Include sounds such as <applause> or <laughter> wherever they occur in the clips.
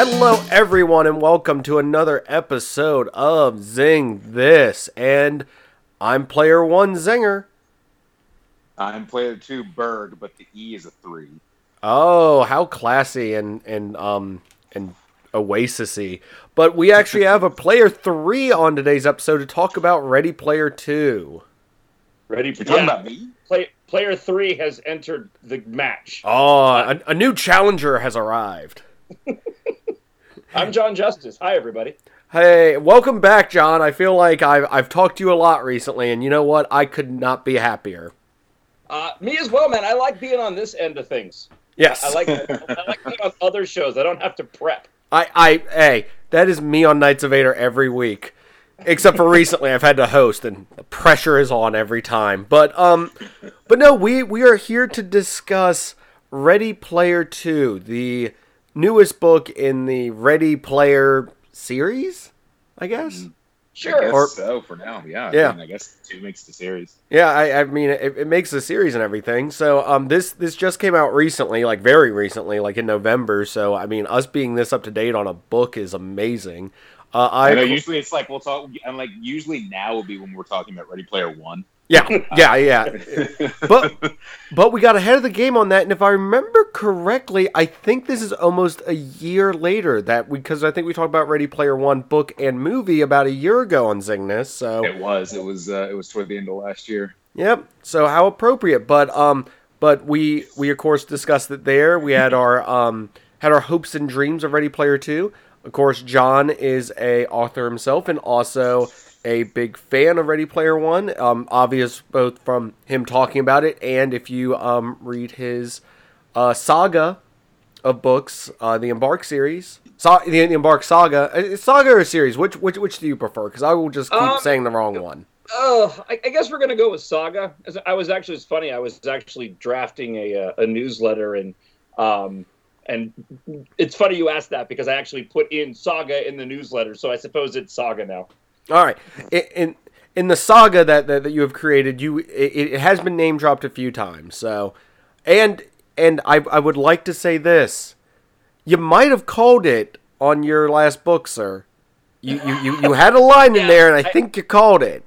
Hello, everyone, and welcome to another episode of Zing This. And I'm player one Zinger. I'm player two Berg, but the E is a three. Oh, how classy and and um and oasisy. But we actually have a player three on today's episode to talk about Ready Player Two. Ready? You're talking about me? Play, player three has entered the match. Oh, a, a new challenger has arrived. <laughs> I'm John Justice. Hi, everybody. Hey, welcome back, John. I feel like I've I've talked to you a lot recently, and you know what? I could not be happier. Uh, me as well, man. I like being on this end of things. Yes, I like I like being on other shows. I don't have to prep. I, I, hey, that is me on Knights of Vader every week, except for recently I've had to host, and the pressure is on every time. But um, but no, we we are here to discuss Ready Player Two, the newest book in the Ready Player series, I guess. I Sure. guess Or- so for now. Yeah. Yeah. I, mean, I guess two makes the series. Yeah, I, I mean, it, it makes the series and everything. So, um, this this just came out recently, like very recently, like in November. So, I mean, us being this up to date on a book is amazing. Uh, I, I know usually it's like we'll talk, and like usually now would be when we're talking about Ready Player One. Yeah, <laughs> yeah, yeah. But <laughs> but we got ahead of the game on that, and if I remember correctly, I think this is almost a year later that because I think we talked about Ready Player One book and movie about a year ago on Zing This. So it was, it was, uh, it was toward the end of last year. Yep. So how appropriate. But um but we we of course discussed it there. We had our <laughs> um had our hopes and dreams of Ready Player 2. Of course, John is a author himself and also a big fan of Ready Player 1. Um obvious both from him talking about it and if you um read his uh saga of books, uh the Embark series. So, the, the Embark saga, Uh, saga or series? Which which which do you prefer? Because I will just keep Um, saying the wrong one. Oh, I, I guess we're gonna go with Saga. I was actually, it's funny. I was actually drafting a uh, a newsletter, and um, and it's funny you asked that because I actually put in Saga in the newsletter. So I suppose it's Saga now. All right. In in, in the saga that, that that you have created, you it, it has been name dropped a few times. So, and and I I would like to say this, you might have called it on your last book, sir. You you you, you had a line in <laughs> there, and I I- think you called it.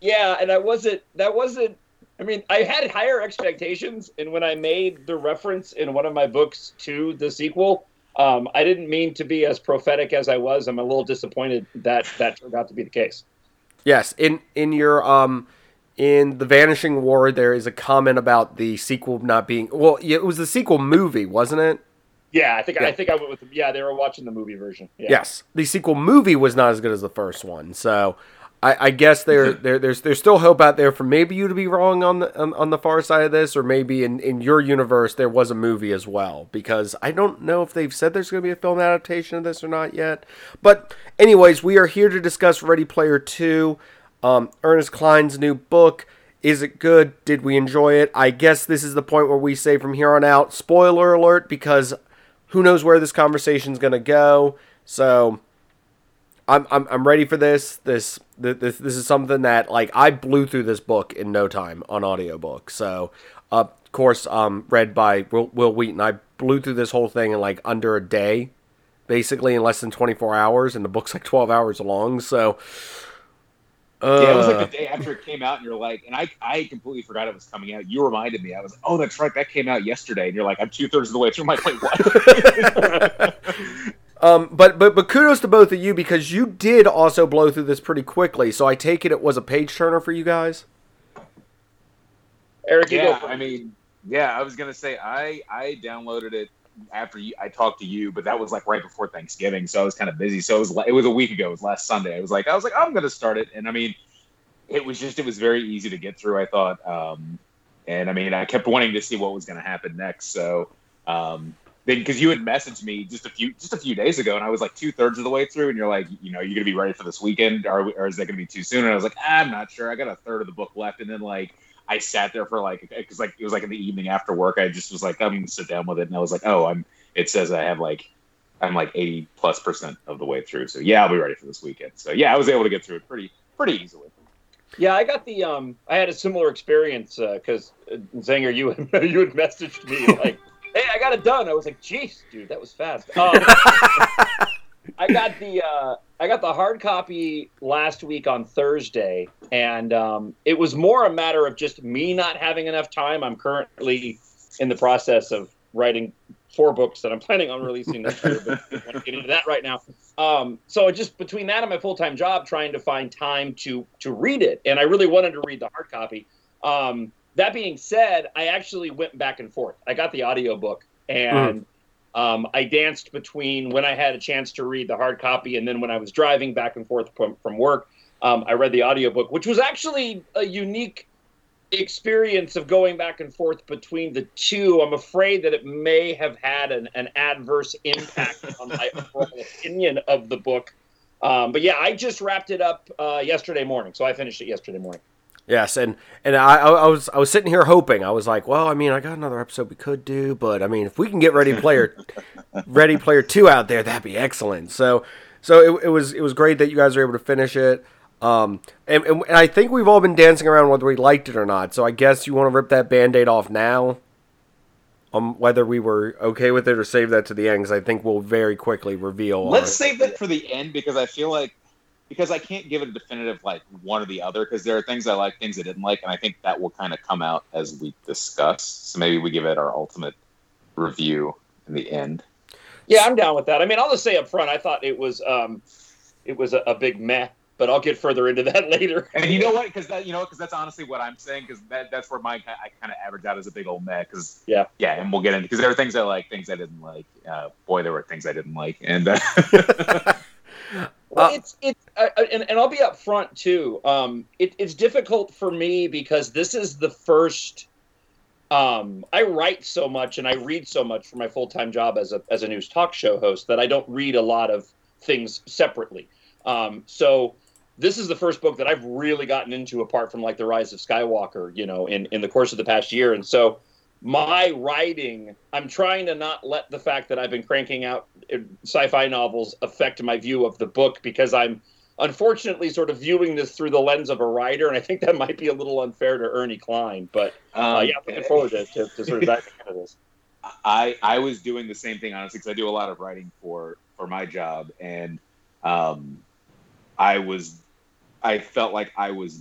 Yeah, and I wasn't. That wasn't. I mean, I had higher expectations, and when I made the reference in one of my books to the sequel, um, I didn't mean to be as prophetic as I was. I'm a little disappointed that that turned out to be the case. Yes, in in your um in the Vanishing War, there is a comment about the sequel not being well. It was the sequel movie, wasn't it? Yeah, I think Yeah. I think I went with. The, yeah, they were watching the movie version. Yeah. Yes, the sequel movie was not as good as the first one, so I, I guess there, there there's there's still hope out there for maybe you to be wrong on the on, on the far side of this, or maybe in, in your universe there was a movie as well. Because I don't know if they've said there's going to be a film adaptation of this or not yet. But anyways, we are here to discuss Ready Player Two, um, Ernest Cline's new book. Is it good? Did we enjoy it? I guess this is the point where we say from here on out, spoiler alert, because who knows where this conversation's going to go. So I'm, I'm I'm ready for this. This this this is something that like I blew through this book in no time on audiobook. So uh, of course um read by Wil, Wil Wheaton. I blew through this whole thing in like under a day, basically in less than 24 hours, and the book's like 12 hours long. So uh, yeah, it was like the day after it came out, and you're like, and I, I completely forgot it was coming out. You reminded me. I was like, oh, that's right, that came out yesterday. And you're like, I'm two thirds of the way through. I'm like, wait, what? <laughs> <laughs> <laughs> Um, but but but kudos to both of you because you did also blow through this pretty quickly. So I take it it was a page turner for you guys. Eric, you go yeah. I mean, yeah, I was gonna say I, I downloaded it after you, I talked to you, but that was like right before Thanksgiving, so I was kind of busy. So it was like- it was a week ago. It was last Sunday. I was like, I was like, I'm gonna start it, and I mean, it was just it was very easy to get through. I thought, um, and I mean, I kept wanting to see what was gonna happen next. So, um, then because you had messaged me just a few just a few days ago, and I was like two thirds of the way through, and you're like, you know, you're gonna be ready for this weekend, or, or is that gonna be too soon? And I was like, I'm not sure. I got a third of the book left, and then like. I sat there for like because like it was like in the evening after work. I just was like, I'm gonna sit down with it, and I was like, oh, I'm. It says I have like, I'm like 80 plus percent of the way through. So yeah, I'll be ready for this weekend. So yeah, I was able to get through it pretty pretty easily. Yeah, I got the um I had a similar experience because uh, Zanger, you <laughs> you had messaged me like hey, I got it done. I was like, jeez, dude, that was fast. <laughs> Um, I got the uh, I got the hard copy last week on Thursday, and um, it was more a matter of just me not having enough time. I'm currently in the process of writing four books that I'm planning on releasing next year, but I want to get into that right now. Um, so just between that and my full time job, trying to find time to to read it, and I really wanted to read the hard copy. Um, that being said, I actually went back and forth. I got the audiobook and. Mm. Um, I danced between when I had a chance to read the hard copy and then when I was driving back and forth from, from work, um, I read the audiobook, which was actually a unique experience of going back and forth between the two. I'm afraid that it may have had an, an adverse impact <laughs> on my overall opinion of the book. Um, but yeah, I just wrapped it up uh, yesterday morning, so I finished it yesterday morning. Yes, and and I, I was I was sitting here hoping I was like, well, I mean, I got another episode we could do, but I mean, if we can get Ready Player, <laughs> Ready Player Two out there, that'd be excellent. So so it, it was it was great that you guys were able to finish it. Um, and, and, I think we've all been dancing around whether we liked it or not. So I guess you want to rip that band-aid off now. Um, whether we were okay with it or save that to the end, because I think we'll very quickly reveal. Let's save that for the end because I feel like because I can't give it a definitive like one or the other because there are things I like, things I didn't like, and I think that will kind of come out as we discuss. So maybe we give it our ultimate review in the end. Yeah, I'm down with that. I mean, I'll just say up front, I thought it was um, it was a, a big meh, but I'll get further into that <laughs> later. And you know what? Because that you know because that's honestly what I'm saying because that, that's where my I kind of average out as a big old meh. Because yeah, yeah, and we'll get into because there are things I like, things I didn't like. Uh, boy, there were things I didn't like, and. Uh, <laughs> <laughs> Well, uh, it's it's uh, uh, and, and I'll be up front too. Um, it, it's difficult for me because this is the first. Um, I write so much and I read so much for my full time job as a as a news talk show host that I don't read a lot of things separately. Um, so this is the first book that I've really gotten into apart from like the Rise of Skywalker, you know, in in the course of the past year, and so my writing, I'm trying to not let the fact that I've been cranking out uh, sci-fi novels affect my view of the book because I'm unfortunately sort of viewing this through the lens of a writer, and I think that <laughs> might be a little unfair to Ernie Cline But uh, um, yeah, looking forward to, to, to sort of diving into this. <laughs> I I was doing the same thing honestly because I do a lot of writing for for my job, and um, I was I felt like I was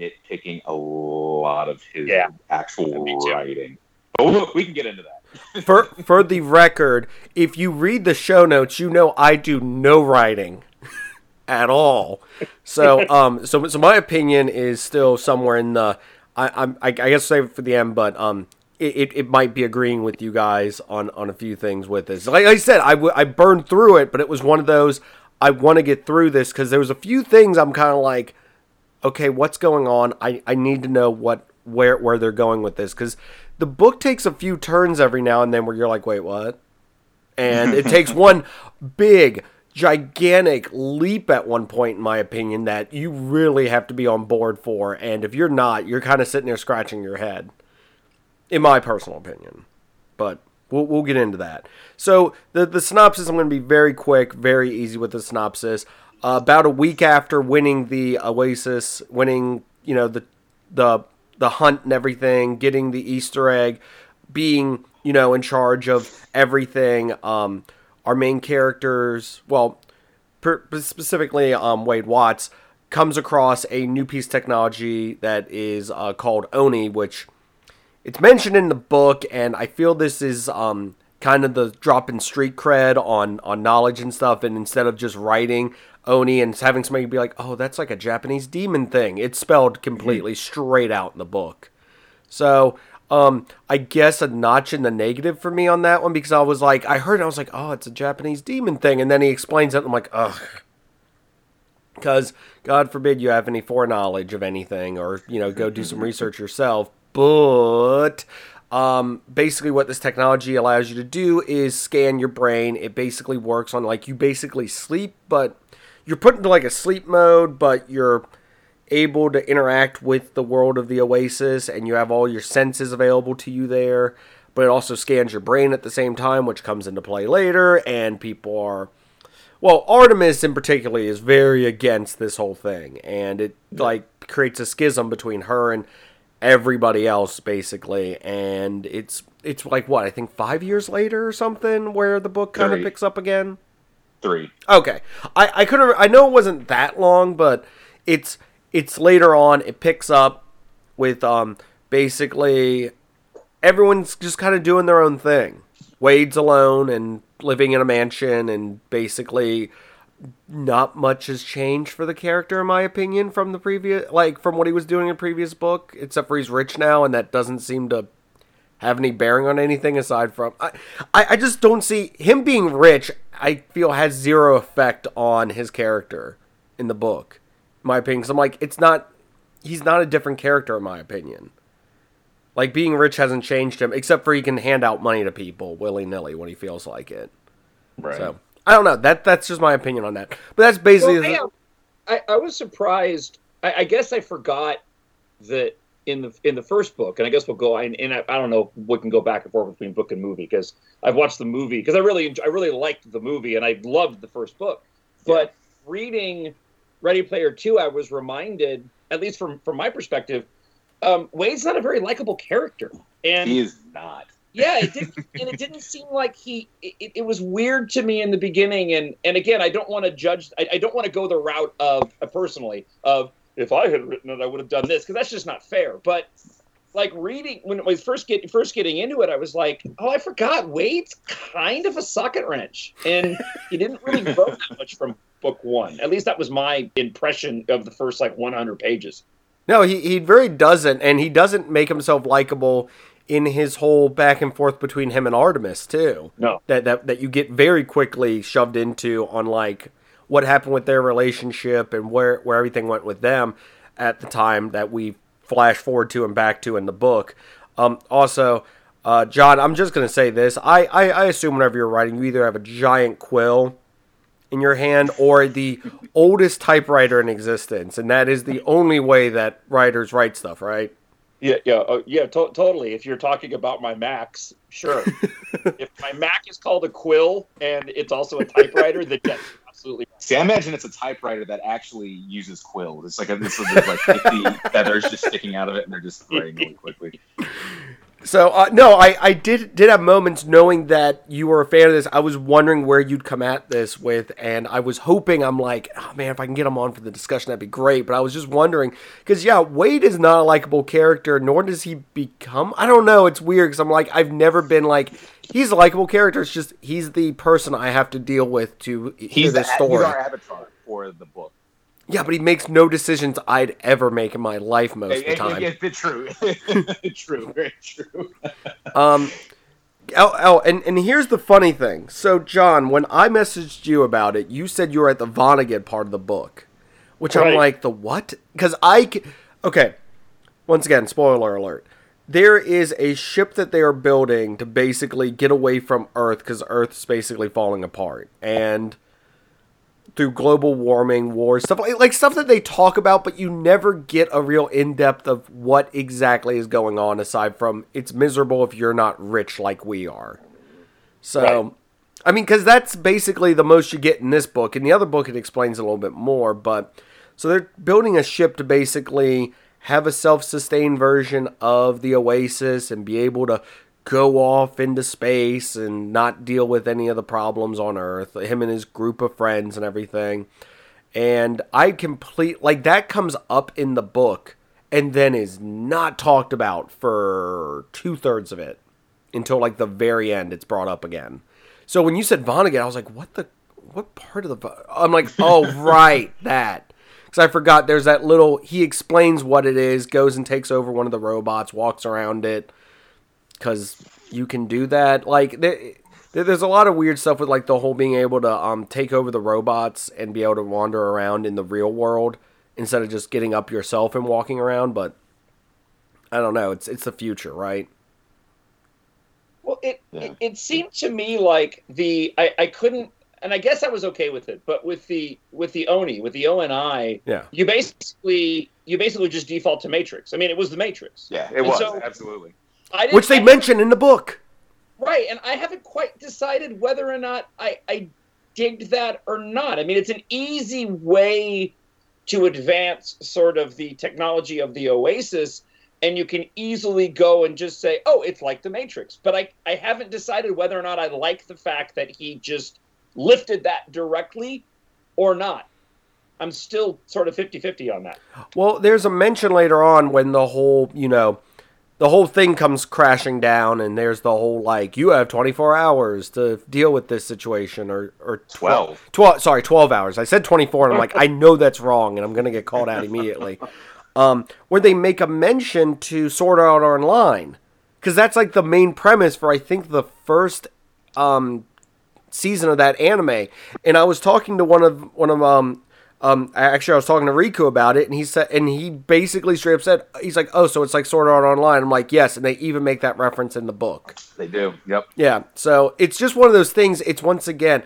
nitpicking a lot of his yeah. actual writing. But we can get into that. <laughs> for for the record, if you read the show notes, you know I do no writing <laughs> at all. So <laughs> um so so my opinion is still somewhere in the I I'm I, I guess save it for the end, but um it, it, it, might be agreeing with you guys on, on a few things with this. Like I said, I, w- I burned through it, but it was one of those I want to get through this because there was a few things I'm kind of like, okay, what's going on? I, I need to know what where where they're going with this because the book takes a few turns every now and then where you're like, wait, what? And it takes one big, gigantic leap at one point, in my opinion, that you really have to be on board for. And if you're not, you're kind of sitting there scratching your head, in my personal opinion. But we'll, we'll get into that. So, the, the synopsis, I'm going to be very quick, very easy with the synopsis. Uh, about a week after winning the Oasis, winning, you know, the the the hunt and everything, getting the Easter egg, being you know in charge of everything. Um, our main characters, well, per- specifically um, Wade Watts, comes across a new piece of technology that is uh, called Oni, which it's mentioned in the book, and I feel this is um, kind of the drop in street cred on on knowledge and stuff. And instead of just writing Oni and having somebody be like, "Oh, that's like a Japanese demon thing," it's spelled completely straight out in the book. So, um, I guess a notch in the negative for me on that one because I was like, I heard, I was like, "Oh, it's a Japanese demon thing," and then he explains it, and I'm like, "Ugh." Because God forbid you have any foreknowledge of anything, or you know, go do some research yourself. But um, basically, what this technology allows you to do is scan your brain. It basically works on like you basically sleep, but you're put into like a sleep mode, but you're able to interact with the world of the Oasis, and you have all your senses available to you there. But it also scans your brain at the same time, which comes into play later. And people are, well, Artemis in particular is very against this whole thing, and it like creates a schism between her and everybody else basically and it's it's like what I think five years later or something where the book kind of picks up again. Three. Okay, I I could I know it wasn't that long, but it's it's later on. It picks up with um basically everyone's just kind of doing their own thing. Wade's alone and living in a mansion, and basically not much has changed for the character, in my opinion, from the previous like from what he was doing in previous book, except for he's rich now, and that doesn't seem to have any bearing on anything aside from I, I, I just don't see him being rich i feel has zero effect on his character in the book in my opinion 'Cause i'm like it's not he's not a different character in my opinion like being rich hasn't changed him except for he can hand out money to people willy-nilly when he feels like it Right. so i don't know that that's just my opinion on that but that's basically Well, I, I, I was surprised. I, I guess I forgot that in the in the first book, and I guess we'll go. And, and I, I don't know, we can go back and forth between book and movie because I've watched the movie because I really I really liked the movie and I loved the first book. But reading Ready Player Two, I was reminded, at least from from my perspective, um, Wade's not a very likable character, and he is not. <laughs> yeah it didn't and it didn't seem like he it, it was weird to me in the beginning and and again i don't want to judge i, I don't want to go the route of uh, personally of if i had written it i would have done this because that's just not fair but like reading when I was first getting first getting into it, I was like, oh, I forgot Wade's kind of a socket wrench, and he didn't really <laughs> grow that much from book one. At least that was my impression of the first like 100 pages. No, he, he very doesn't, and he doesn't make himself likable in his whole back and forth between him and Artemis too. No. That that that you get very quickly shoved into on like what happened with their relationship and where where everything went with them at the time that we flash forward to and back to in the book. Um, also, uh, John, I'm just gonna say this. I, I I assume whenever you're writing, you either have a giant quill in your hand or the oldest typewriter in existence, and that is the only way that writers write stuff, right? Yeah, yeah, uh, yeah, to- totally. If you're talking about my Macs, sure. <laughs> if my Mac is called a quill and it's also a typewriter, then yes, absolutely. See, I imagine it's a typewriter that actually uses quills. It's like a, this is like 50 <laughs> feathers just sticking out of it, and they're just writing really quickly. So uh, no, I, I did did have moments knowing that you were a fan of this. I was wondering where you'd come at this with, and I was hoping I'm like, oh man, if I can get him on for the discussion, that'd be great. But I was just wondering because yeah, Wade is not a likable character, nor does he become. I don't know. It's weird because I'm like, I've never been like he's a likable character. It's just he's the person I have to deal with to hear He's, the, this he's story. our avatar for the book. Yeah, but he makes no decisions I'd ever make in my life most of the time. it's true. <laughs> true, very true. <laughs> Um, oh, oh, and, and here's the funny thing. So, John, when I messaged you about it, you said you were at the Vonnegut part of the book, which I'm like, the what? Because I, okay, once again, spoiler alert. There is a ship that they are building to basically get away from Earth because Earth's basically falling apart. And through global warming, wars, stuff like, like stuff that they talk about, but you never get a real in depth of what exactly is going on. Aside from it's miserable if you're not rich like we are. So, Right. I mean, because that's basically the most you get in this book. In the other book, it explains a little bit more. But so they're building a ship to basically have a self-sustained version of the Oasis and be able to go off into space and not deal with any of the problems on Earth. Him and his group of friends and everything. And I complete like that comes up in the book and then is not talked about for two thirds of it until like the very end. It's brought up again. So when you said Vonnegut, I was like, what the what part of the? Vo-" I'm like, oh <laughs> right, that. Because I forgot there's that little. He explains what it is, goes and takes over one of the robots, walks around it, because you can do that. Like there, there- there's a lot of weird stuff with like the whole being able to um take over the robots and be able to wander around in the real world instead of just getting up yourself and walking around. But I don't know. It's it's the future, right? Well, it, Yeah. it it seemed to me like the I, I couldn't, and I guess I was okay with it. But with the with the Oni, with the ONI, Yeah. you basically you basically just default to Matrix. I mean, it was the Matrix. Yeah, it And was so- absolutely. I didn't, Which they I mention in the book. Right, and I haven't quite decided whether or not I, I digged that or not. I mean, it's an easy way to advance sort of the technology of the Oasis, and you can easily go and just say, "Oh, it's like the Matrix." But I I haven't decided whether or not I like the fact that he just lifted that directly or not. I'm still sort of 50-50 on that. Well, there's a mention later on when the whole, you know, the whole thing comes crashing down and there's the whole like you have 24 hours to deal with this situation or or 12. 12 sorry 12 hours i said 24 and i'm like i <laughs> know that's wrong and i'm gonna get called out immediately um, where they make a mention to Sword Art Online because that's like the main premise for I think the first um, season of that anime. And I was talking to one of one of um um actually I was talking to Riku about it, and he said and he basically straight up said he's like oh so it's like Sword Art Online. I'm like yes, and they even make that reference in the book. They do. Yep. Yeah, so it's just one of those things. It's once again.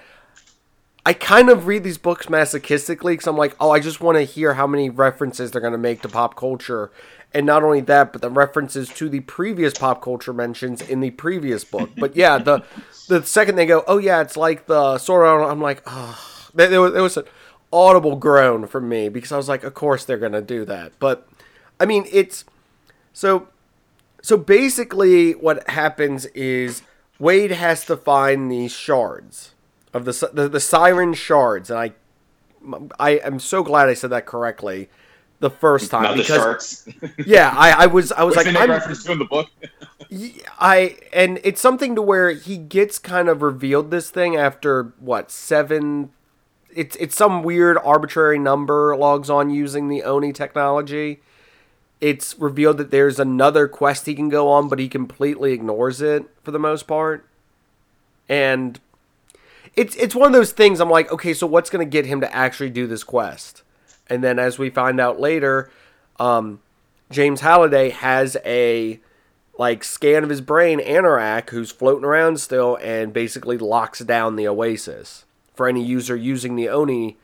I kind of read these books masochistically because I'm like, oh, I just want to hear how many references they're going to make to pop culture. And not only that, but the references to the previous pop culture mentions in the previous book. But yeah, the <laughs> the second they go, oh yeah, it's like the sort of, I'm like, oh, there was, there was an audible groan from me because I was like, of course they're going to do that. But I mean, it's so so basically what happens is Wade has to find these shards of the the, the siren shards, and I I am so glad I said that correctly the first time Not the because <laughs> yeah, I, I was I was like I'm, reference to in the book. I and it's something to where he gets kind of revealed this thing after what seven. It's it's some weird arbitrary number logs on using the Oni technology. It's revealed that there's another quest he can go on, but he completely ignores it for the most part. And it's it's one of those things. I'm like, okay, so what's going to get him to actually do this quest? And then as we find out later, um, James Halliday has a like scan of his brain, Anorak, who's floating around still, and basically locks down the Oasis for any user using the Oni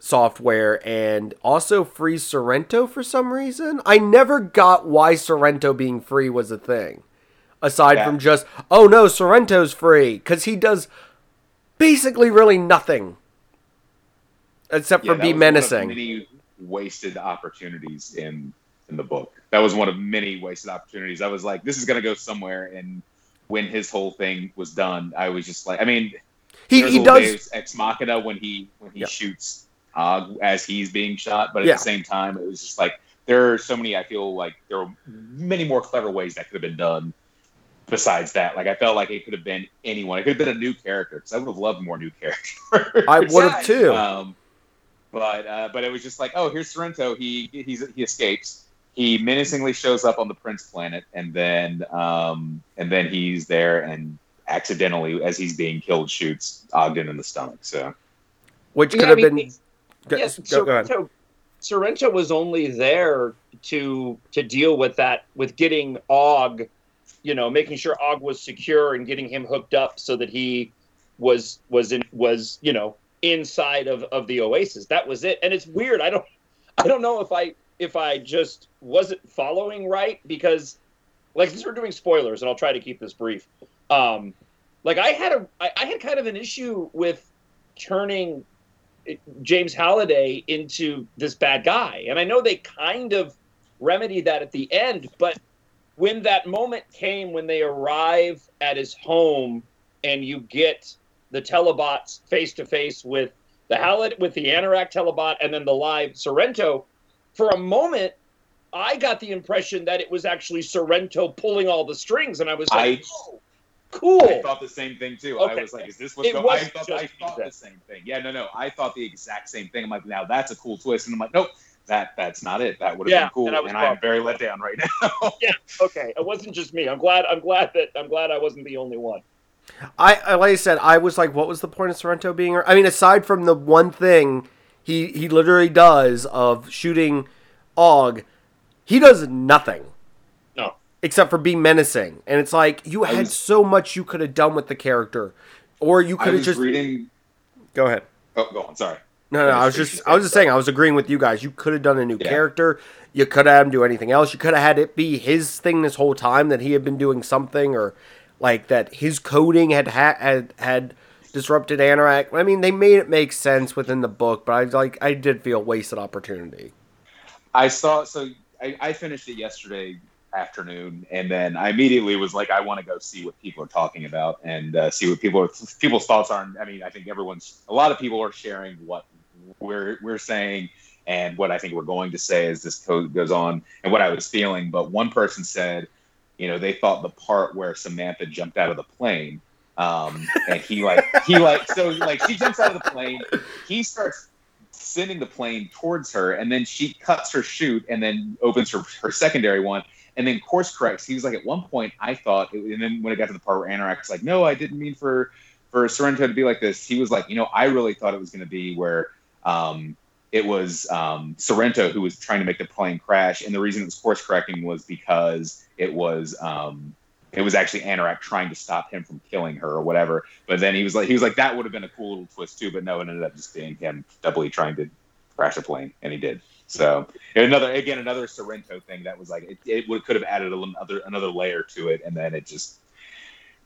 software, and also frees Sorrento for some reason. I never got why Sorrento being free was a thing, aside Yeah. from just oh no, Sorrento's free because he does basically really nothing except Yeah, for be was one of menacing. Many wasted opportunities in in the book. That was one of many wasted opportunities. I was like, this is gonna go somewhere. And when his whole thing was done, I was just like, I mean, He he does Deus ex machina when he when he Yeah. shoots Og as he's being shot, but at Yeah. the same time, it was just like there are so many. I feel like there are many more clever ways that could have been done. Besides that, like I felt like it could have been anyone. It could have been a new character because I would have loved more new <laughs> characters. I would have too. Um, but uh, but it was just like, oh, here's Sorrento. He he's he escapes. He menacingly shows up on the Prince planet, and then um, and then he's there and accidentally, as he's being killed, shoots Ogden in the stomach. So which Yeah, could I have mean, been. Go, yes, go- go ahead. Sorrento, Sorrento was only there to to deal with that with getting Og, you know, making sure Og was secure and getting him hooked up so that he was was in was you know inside of of the Oasis. That was it. And it's weird. I don't I don't know if I if I just wasn't following right because like since we're doing spoilers and I'll try to keep this brief. Um, like I had a I, I had kind of an issue with turning James Halliday into this bad guy. And I know they kind of remedied that at the end, but when that moment came when they arrive at his home and you get the telebots face to face with the Halliday with the Anorak telebot and then the live Sorrento, for a moment I got the impression that it was actually Sorrento pulling all the strings, and I was like, I- oh, cool. I thought the same thing too. Okay. I was like, is this what's It going? I wasn't thought I thought the same thing. Yeah, no, no. I thought the exact same thing. I'm like, now that's a cool twist, and I'm like, nope. That that's not it. That would have Yeah, been cool, and I was and I'm very let down right now. <laughs> Yeah. Okay, it wasn't just me. I'm glad. I'm glad that I'm glad I wasn't the only one. I, I like I said, I was like, what was the point of Sorrento being? I mean, aside from the one thing he he literally does of shooting Og, he does nothing. No. Except for be menacing, and it's like you I had was- so much you could have done with the character, or you could have was just reading. go ahead. Oh, go on. Sorry. No, no, I was just I was just saying, I was agreeing with you guys. You could have done a new Yeah. character. You could have had him do anything else. You could have had it be his thing this whole time that he had been doing something, or like that his coding had ha- had had disrupted Anorak. I mean, they made it make sense within the book, but I like, I did feel wasted opportunity. I saw. So I, I finished it yesterday afternoon, and then I immediately was like, I want to go see what people are talking about and uh, see what people people's thoughts are. I mean, I think everyone's a lot of people are sharing what we're we're saying and what I think we're going to say as this code goes on and what I was feeling. But one person said, you know, they thought the part where Samantha jumped out of the plane. Um, and he like he like so like she jumps out of the plane, he starts sending the plane towards her, and then she cuts her chute and then opens her, her secondary one and then course corrects. He was like, at one point, I thought, and then when it got to the part where Anorak's like, no, I didn't mean for for Sorrento to be like this. He was like, you know, I really thought it was going to be where um, it was um, Sorrento who was trying to make the plane crash, and the reason it was course correcting was because it was um, it was actually Anorak trying to stop him from killing her or whatever. But then he was like, he was like, that would have been a cool little twist too. But no, it ended up just being him doubly trying to crash a plane, and he did. So another again another Sorrento thing that was like it, it would could have added another another layer to it, and then it just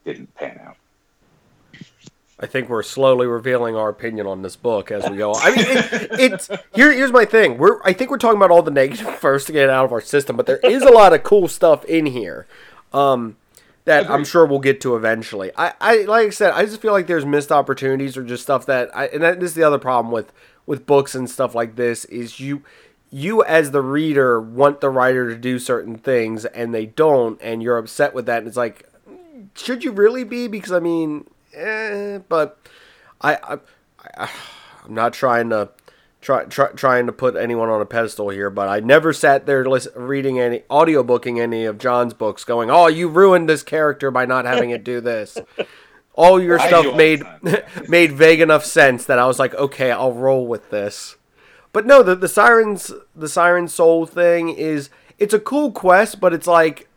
didn't pan out. I think we're slowly revealing our opinion on this book as we go. I mean, it, it's here. Here's my thing. We're I think we're talking about all the negative <laughs> first to get it out of our system, but there is a lot of cool stuff in here um, that I'm sure we'll get to eventually. I, I like I said, I just feel like there's missed opportunities or just stuff that I and that, this is the other problem with with books and stuff like this is you you as the reader want the writer to do certain things and they don't and you're upset with that and it's like should you really be because i mean eh, but I, I, I i'm not trying to try, try trying to put anyone on a pedestal here but i never sat there listen, reading any audiobooking any of john's books going oh you ruined this character by not having it do this. <laughs> All your stuff made <laughs> made vague enough sense that i was like okay i'll roll with this. But no, the the sirens the siren soul thing is it's a cool quest, but it's like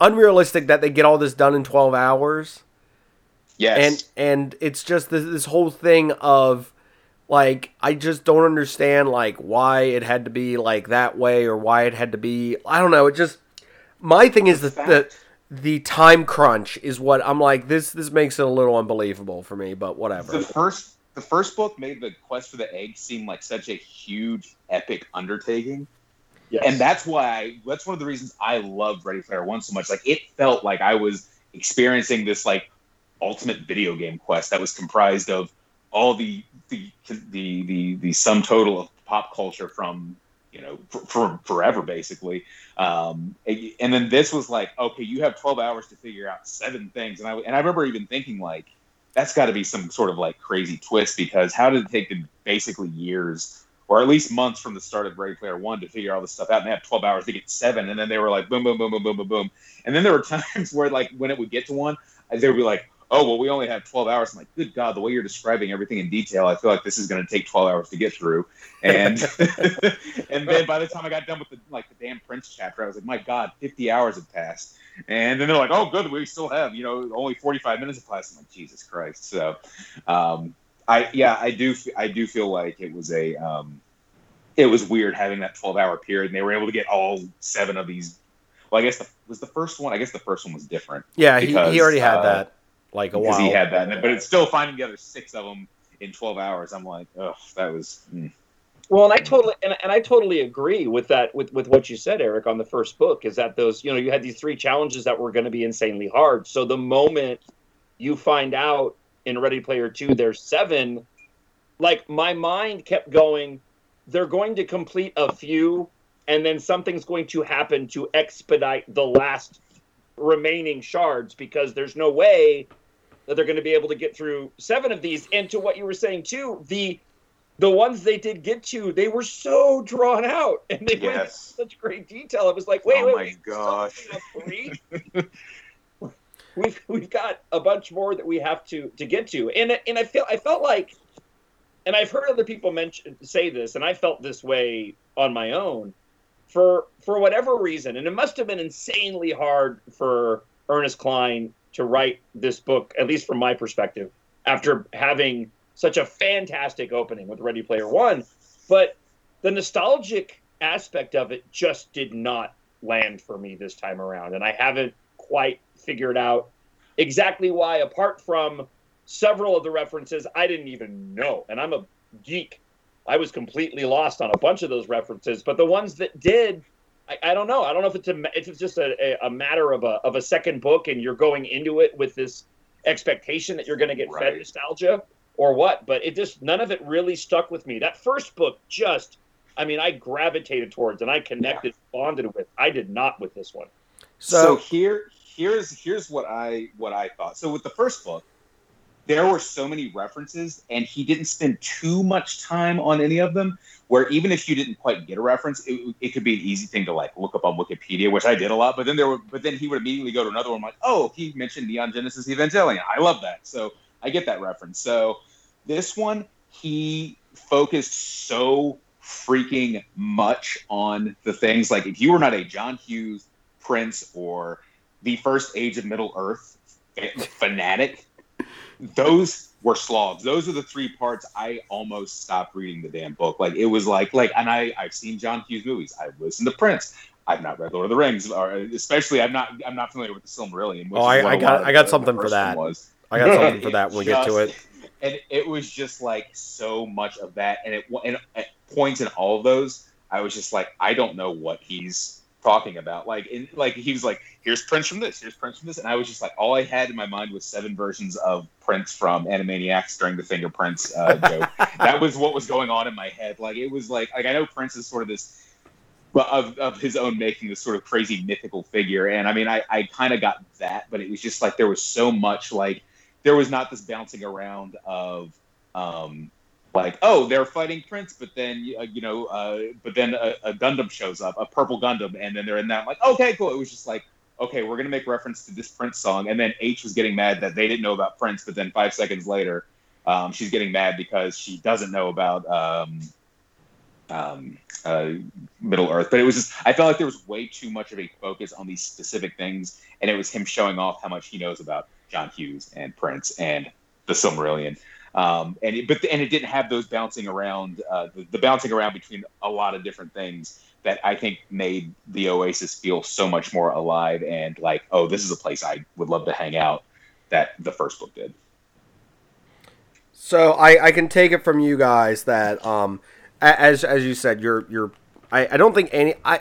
unrealistic that they get all this done in twelve hours. Yes. And and it's just this this whole thing of like I just don't understand like why it had to be like that way or why it had to be I don't know, it just my thing is that the the time crunch is what I'm like this this makes it a little unbelievable for me, but whatever. The first the first book made the quest for the egg seem like such a huge epic undertaking yes. and that's why I, that's one of the reasons i loved ready player one so much like it felt like i was experiencing this like ultimate video game quest that was comprised of all the the the the, the sum total of pop culture from you know from for forever basically um, and then this was like okay you have 12 hours to figure out seven things and i and i remember even thinking like that's got to be some sort of like crazy twist because how did it take them basically years or at least months from the start of Ready Player One to figure all this stuff out? And they had 12 hours to get seven, and then they were like boom, boom, boom, boom, boom, boom, boom. And then there were <laughs> times where like when it would get to one, they would be like, oh well, we only have 12 hours. I'm like, good God, the way you're describing everything in detail, I feel like this is going to take 12 hours to get through. And <laughs> <laughs> and then by the time I got done with the like the damn Prince chapter, I was like, my God, 50 hours have passed. And then they're like, oh, good, we still have, you know, only 45 minutes of class. I'm like, Jesus Christ. So, um, I, yeah, I do, I do feel like it was a, um, it was weird having that 12 hour period and they were able to get all seven of these. Well, I guess the, was the first one, I guess the first one was different. Yeah, because, he, he already had uh, that like a because while. he had that, but it's still finding the other six of them in 12 hours. I'm like, oh, that was, mm. Well, and I totally and, and I totally agree with that with with what you said, Eric, on the first book. Is that those you know you had these three challenges that were going to be insanely hard. So the moment you find out in Ready Player Two there's seven, like my mind kept going. They're going to complete a few, and then something's going to happen to expedite the last remaining shards because there's no way that they're going to be able to get through seven of these. And to what you were saying too, the the ones they did get to, they were so drawn out <laughs> and they yes. went into such great detail. It was like, wait, oh wait, my wait, gosh. <laughs> we've we've got a bunch more that we have to to get to, and and I feel I felt like, and I've heard other people mention say this, and I felt this way on my own, for for whatever reason, and it must have been insanely hard for Ernest Cline to write this book, at least from my perspective, after having such a fantastic opening with Ready Player One, but the nostalgic aspect of it just did not land for me this time around, and I haven't quite figured out exactly why. Apart from several of the references I didn't even know, and I'm a geek. I was completely lost on a bunch of those references, but the ones that did, I, I don't know. I don't know if it's a if it's just a, a, a matter of a of a second book and you're going into it with this expectation that you're going to get Right. fed nostalgia or what. But it just none of it really stuck with me. That first book just, I mean, I gravitated towards and I connected, bonded with. I did not with this one. So, So, here here's here's what I what I thought. So with the first book, there were so many references, and he didn't spend too much time on any of them. Where even if you didn't quite get a reference, it, it could be an easy thing to like look up on Wikipedia, which I did a lot. But then there were, but then he would immediately go to another one like, oh, he mentioned Neon Genesis Evangelion. I love that, so I get that reference. So this one, he focused so freaking much on the things like if you were not a John Hughes Prince or the first Age of Middle Earth eh, fanatic, those were slogs. Those are the three parts I almost stopped reading the damn book. Like it was like like, and I I've seen John Hughes movies. I've listened to Prince. I've not read Lord of the Rings, or especially I'm not I'm not familiar with the Silmarillion. Which Oh, I- I got- I got something for that. Was. I got something <laughs> for that when we get to it. And it was just like so much of that, and it and at points in all of those, I was just like, I don't know what he's talking about. Like, in, like he was like, here's Prince from this, here's Prince from this, and I was just like, all I had in my mind was seven versions of Prince from Animaniacs during the fingerprints uh, <laughs> joke. that was what was going on in my head. Like, it was like, like I know Prince is sort of this. But of, of his own making, this sort of crazy mythical figure, and I mean, I, I kind of got that, but it was just like there was so much like there was not this bouncing around of um, like oh they're fighting Prince, but then uh, you know, uh, but then a, a Gundam shows up, a purple Gundam, and then they're in that. I'm like okay, cool. It was just like okay, we're gonna make reference to this Prince song, and then H was getting mad that they didn't know about Prince, but then five seconds later, um, she's getting mad because she doesn't know about. Um, um, uh, Middle Earth, but it was just I felt like there was way too much of a focus on these specific things, and it was him showing off how much he knows about John Hughes and Prince and the Silmarillion. Um, and it, but and it didn't have those bouncing around, uh, the, the bouncing around between a lot of different things that I think made the Oasis feel so much more alive and like, oh, this is a place I would love to hang out. That the first book did. so I, I can take it from you guys that um, as as you said, you're you're I, I don't think any I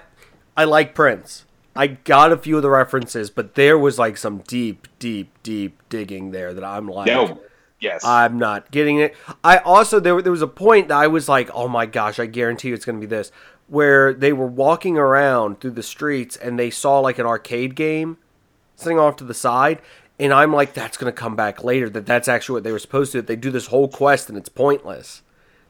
I like Prince. I got a few of the references, but there was like some deep, deep, deep digging there that I'm like, No, yes, I'm not getting it. I also there there was a point that I was like, oh my gosh, I guarantee you it's gonna be this, where they were walking around through the streets and they saw like an arcade game sitting off to the side, and I'm like, that's gonna come back later. That that's actually what they were supposed to. do. They do this whole quest and it's pointless.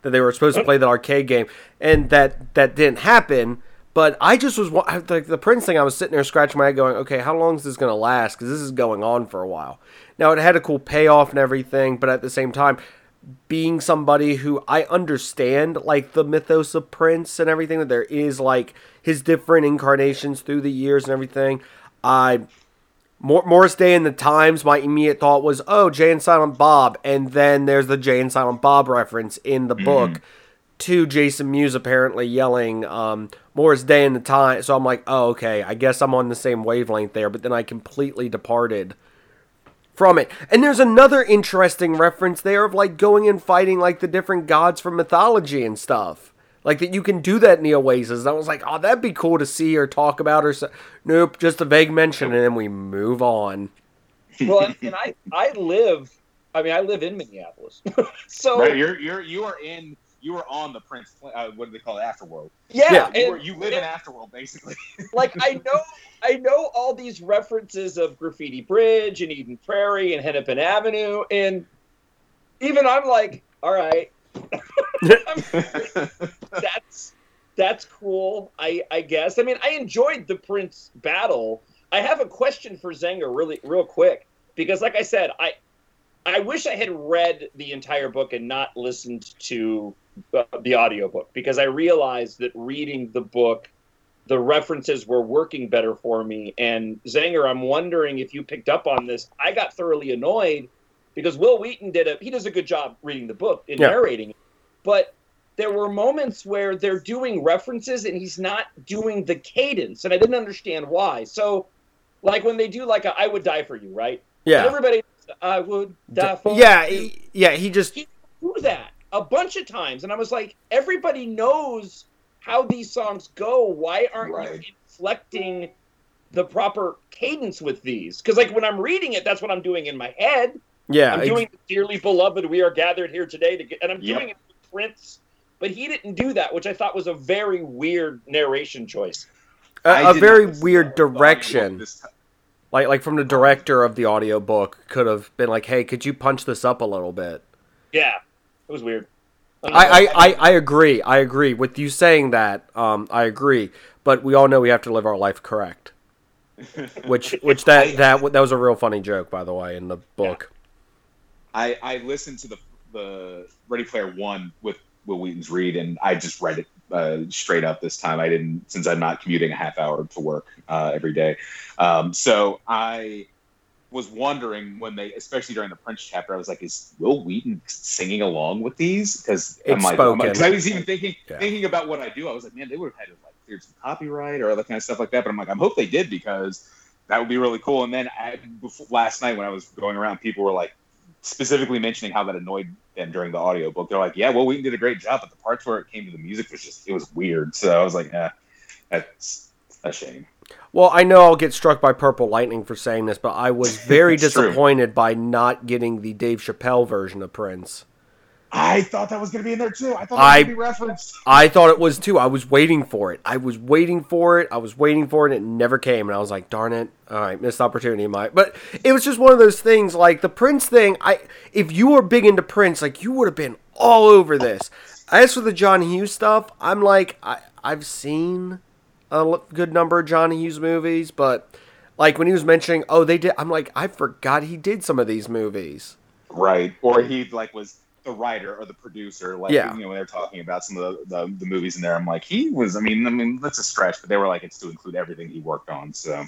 That they were supposed to play the arcade game, and that that didn't happen. But I just was like the Prince thing. I was sitting there scratching my head, going, "Okay, how long is this going to last? Because this is going on for a while." Now it had a cool payoff and everything, but at the same time, being somebody who I understand like the mythos of Prince and everything that there is like his different incarnations through the years and everything, I Mor- Morris Day in the Times, my immediate thought was, oh, Jay and Silent Bob. And then there's the Jay and Silent Bob reference in the book to Jason Mewes apparently yelling um, Morris Day in the Time. So I'm like, oh, okay, I guess I'm on the same wavelength there. But then I completely departed from it. And there's another interesting reference there of like going and fighting like the different gods from mythology and stuff. Like that you can do that in the Oasis. And I was like, oh, that'd be cool to see or talk about or so. Nope, just a vague mention and then we move on. <laughs> Well, and, and I I live. I mean, I live in Minneapolis, <laughs> so right. You're you're you are in you were on the Prince. Uh, what do they call it? Afterworld. yeah, Yeah, You, and are, you live in Afterworld, basically. <laughs> like I know I know all these references of Graffiti Bridge and Eden Prairie and Hennepin Avenue, and even I'm like, all right, <laughs> that's that's cool. I I guess. I mean, I enjoyed the Prince battle. I have a question for Zinger, really, real quick, because like I said, I I wish I had read the entire book and not listened to uh, the audiobook because I realized that reading the book the references were working better for me. And Zinger, I'm wondering if you picked up on this. I got thoroughly annoyed because Wil Wheaton did a he does a good job reading the book and Yeah. narrating it. But there were moments where they're doing references and he's not doing the cadence, and I didn't understand why. So, like when they do like a "I would die for you," right? And Yeah. everybody, I would die for Yeah, you yeah, he just do that a bunch of times, and I was like, everybody knows how these songs go. Why aren't you inflecting the proper cadence with these. Because like when I'm reading it, that's what I'm doing in my head. Yeah, I'm ex- doing dearly beloved, we are gathered here today to get, and I'm Yep. doing it with Prince. But he didn't do that, which I thought was a very weird narration choice. I a, a did very not listen to weird direction. Like like from the director of the audiobook could have been like, "Hey, could you punch this up a little bit?" Yeah, it was weird. I, I, I, I agree. I agree with you saying that. Um, I agree. But we all know we have to live our life correct. <laughs> Which which that that that was a real funny joke, by the way, in the book. I, I listened to the the Ready Player One with Wil Wheaton's read, and I just read it uh, straight up this time. I didn't since I'm not commuting a half hour to work uh, every day. Um, so I was wondering when they, especially during the Prince chapter, I was like, is Wil Wheaton singing along with these? Because I'm like, because I was even thinking Yeah. thinking about what I do. I was like, man, they would have had to like cleared some copyright or other kind of stuff like that. But I'm like, I hope they did because that would be really cool. And then I, before, last night when I was going around, people were like specifically mentioning how that annoyed them during the audiobook. They're like, yeah, well, Wheaton did a great job, but the parts where it came to the music was just it was weird. So I was like, eh, that's a shame. Well, I know I'll get struck by purple lightning for saying this, but I was <laughs> very It's true. disappointed by not getting the Dave Chappelle version of Prince. I thought that was going to be in there too. I thought I- be referenced. I thought it was too. I was waiting for it. I was waiting for it. I was waiting for it. And it never came. And I was like, darn it. All right, missed opportunity, Mike. But it was just one of those things. Like the Prince thing. I if you were big into Prince, like you would have been all over this. As for the John Hughes stuff, I'm like, I I've seen a good number of John Hughes movies, but like when he was mentioning, oh, they did. I'm like, I forgot he did some of these movies. Right. Or he like was the writer or the producer. Like Yeah. you know, when they're talking about some of the, the, the movies in there, I'm like, he was I mean, I mean, that's a stretch, but they were like it's to include everything he worked on. So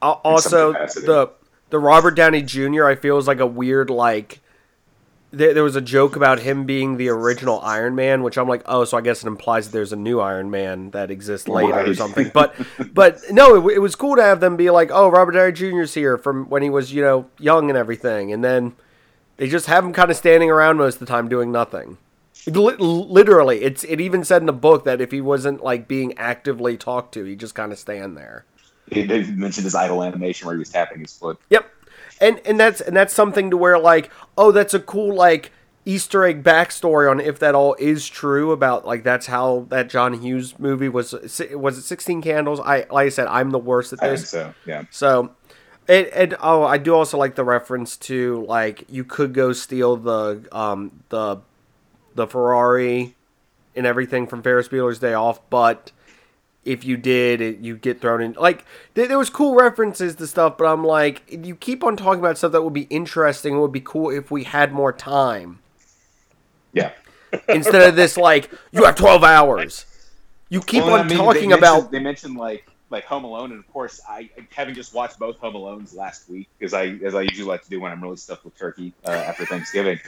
Al- Also, the the Robert Downey Jr. I feel is like a weird like. There, there was a joke about him being the original Iron Man, which I'm like, oh, so I guess it implies that there's a new Iron Man that exists later or something. <laughs> But, but no, it, it was cool to have them be like, oh, Robert Downey Jr.'s here from when he was, you know, young and everything, and then they just have him kind of standing around most of the time doing nothing. Li- literally, it's it even said in the book that if he wasn't like being actively talked to, he just kind of stand there. he, they mentioned his idle animation where he was tapping his foot. Yep. And and that's and that's something to where like, oh, that's a cool like Easter egg backstory on if that all is true about like that's how that John Hughes movie was was it Sixteen Candles? I like I said, I'm the worst at I think this. so. Yeah. So and, and oh, I do also like the reference to like you could go steal the um the the Ferrari and everything from Ferris Bueller's Day Off, but if you did, it, you get thrown in. Like there, there was cool references to stuff, but I'm like, you keep on talking about stuff that would be interesting. It would be cool if we had more time Yeah. <laughs> instead of this like you have 12 hours. You keep Well, on I mean, talking they about they mentioned like like Home Alone, and of course, I having just watched both Home Alones last week because I as I usually like to do when I'm really stuffed with turkey uh, after Thanksgiving.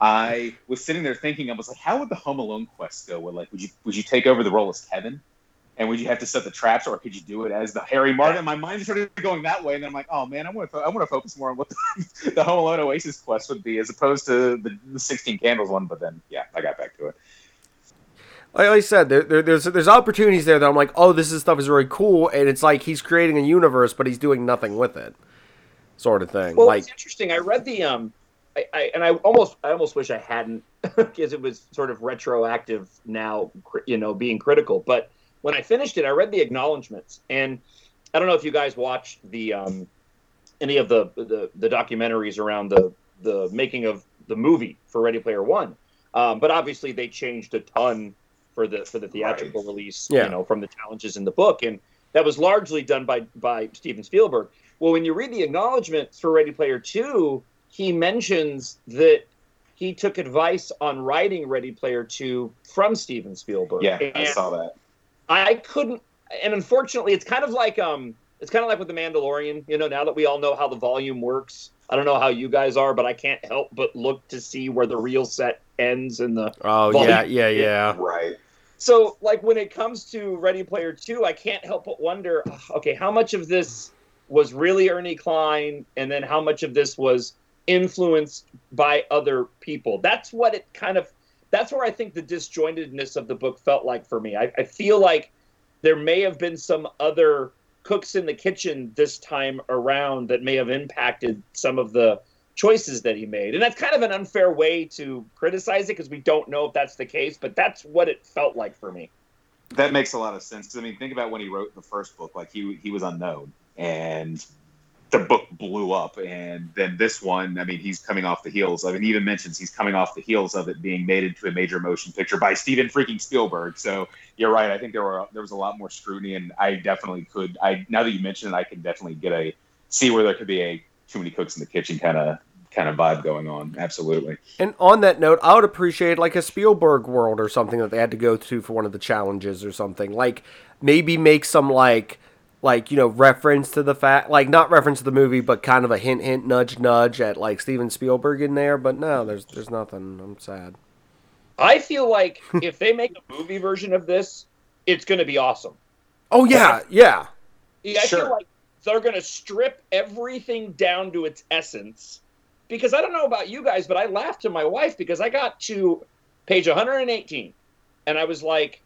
I was sitting there thinking, I was like, how would the Home Alone quest go? Would like, would you would you take over the role as Kevin? And would you have to set the traps, or could you do it as the Harry Martin? My mind started going that way, and then I'm like, "Oh man, I want to I want to focus more on what the, <laughs> the Home Alone Oasis quest would be, as opposed to the, the 16 Candles one." But then, yeah, I got back to it. like I said, there, there, there's there's opportunities there that I'm like, oh, this is stuff is really cool, and it's like he's creating a universe, but he's doing nothing with it, sort of thing. Well, like, it's interesting. I read the um, I, I and I almost I almost wish I hadn't <laughs> because it was sort of retroactive now, you know, being critical. But when I finished it, I read the acknowledgments, and I don't know if you guys watched the um, any of the the, the documentaries around the the making of the movie for Ready Player One. Um, but obviously, they changed a ton for the for the theatrical release. Yeah. You know, from the challenges in the book, and that was largely done by by Steven Spielberg. Well, when you read the acknowledgments for Ready Player Two, he mentions that he took advice on writing Ready Player Two from Steven Spielberg. Yeah, I saw that. I couldn't, and unfortunately, it's kind of like um, it's kind of like with the Mandalorian. You know, now that we all know how the volume works, I don't know how you guys are, but I can't help but look to see where the real set ends and the oh Well, yeah, yeah, yeah. Right. so like when it comes to Ready Player Two, I can't help but wonder, okay, how much of this was really Ernie Cline, and then how much of this was influenced by other people? That's what it kind of. That's where I think the disjointedness of the book felt like for me. I, I feel like there may have been some other cooks in the kitchen this time around that may have impacted some of the choices that he made. And that's kind of an unfair way to criticize it because we don't know if that's the case, but that's what it felt like for me. That makes a lot of sense. Because I mean, think about when he wrote the first book. Like he he was unknown, and the book blew up. And then this one, I mean, he's coming off the heels. I mean, even mentions he's coming off the heels of it being made into a major motion picture by Steven freaking Spielberg. So you're right. I think there were there was a lot more scrutiny, and I definitely could. I now that you mention it, I can definitely get a see where there could be a too many cooks in the kitchen kind of kind of vibe going on. Absolutely. And on that note, I would appreciate like a Spielberg world or something that they had to go to for one of the challenges or something. Like maybe make some like like you know reference to the fact like not reference to the movie but kind of a hint hint nudge nudge at like Steven Spielberg in there but no there's there's nothing. I'm sad. I feel like <laughs> if they make a movie version of this it's going to be awesome. Oh yeah yeah. Yeah I sure. feel like they're going to strip everything down to its essence. Because I don't know about you guys but I laughed to my wife because I got to page 118 and I was like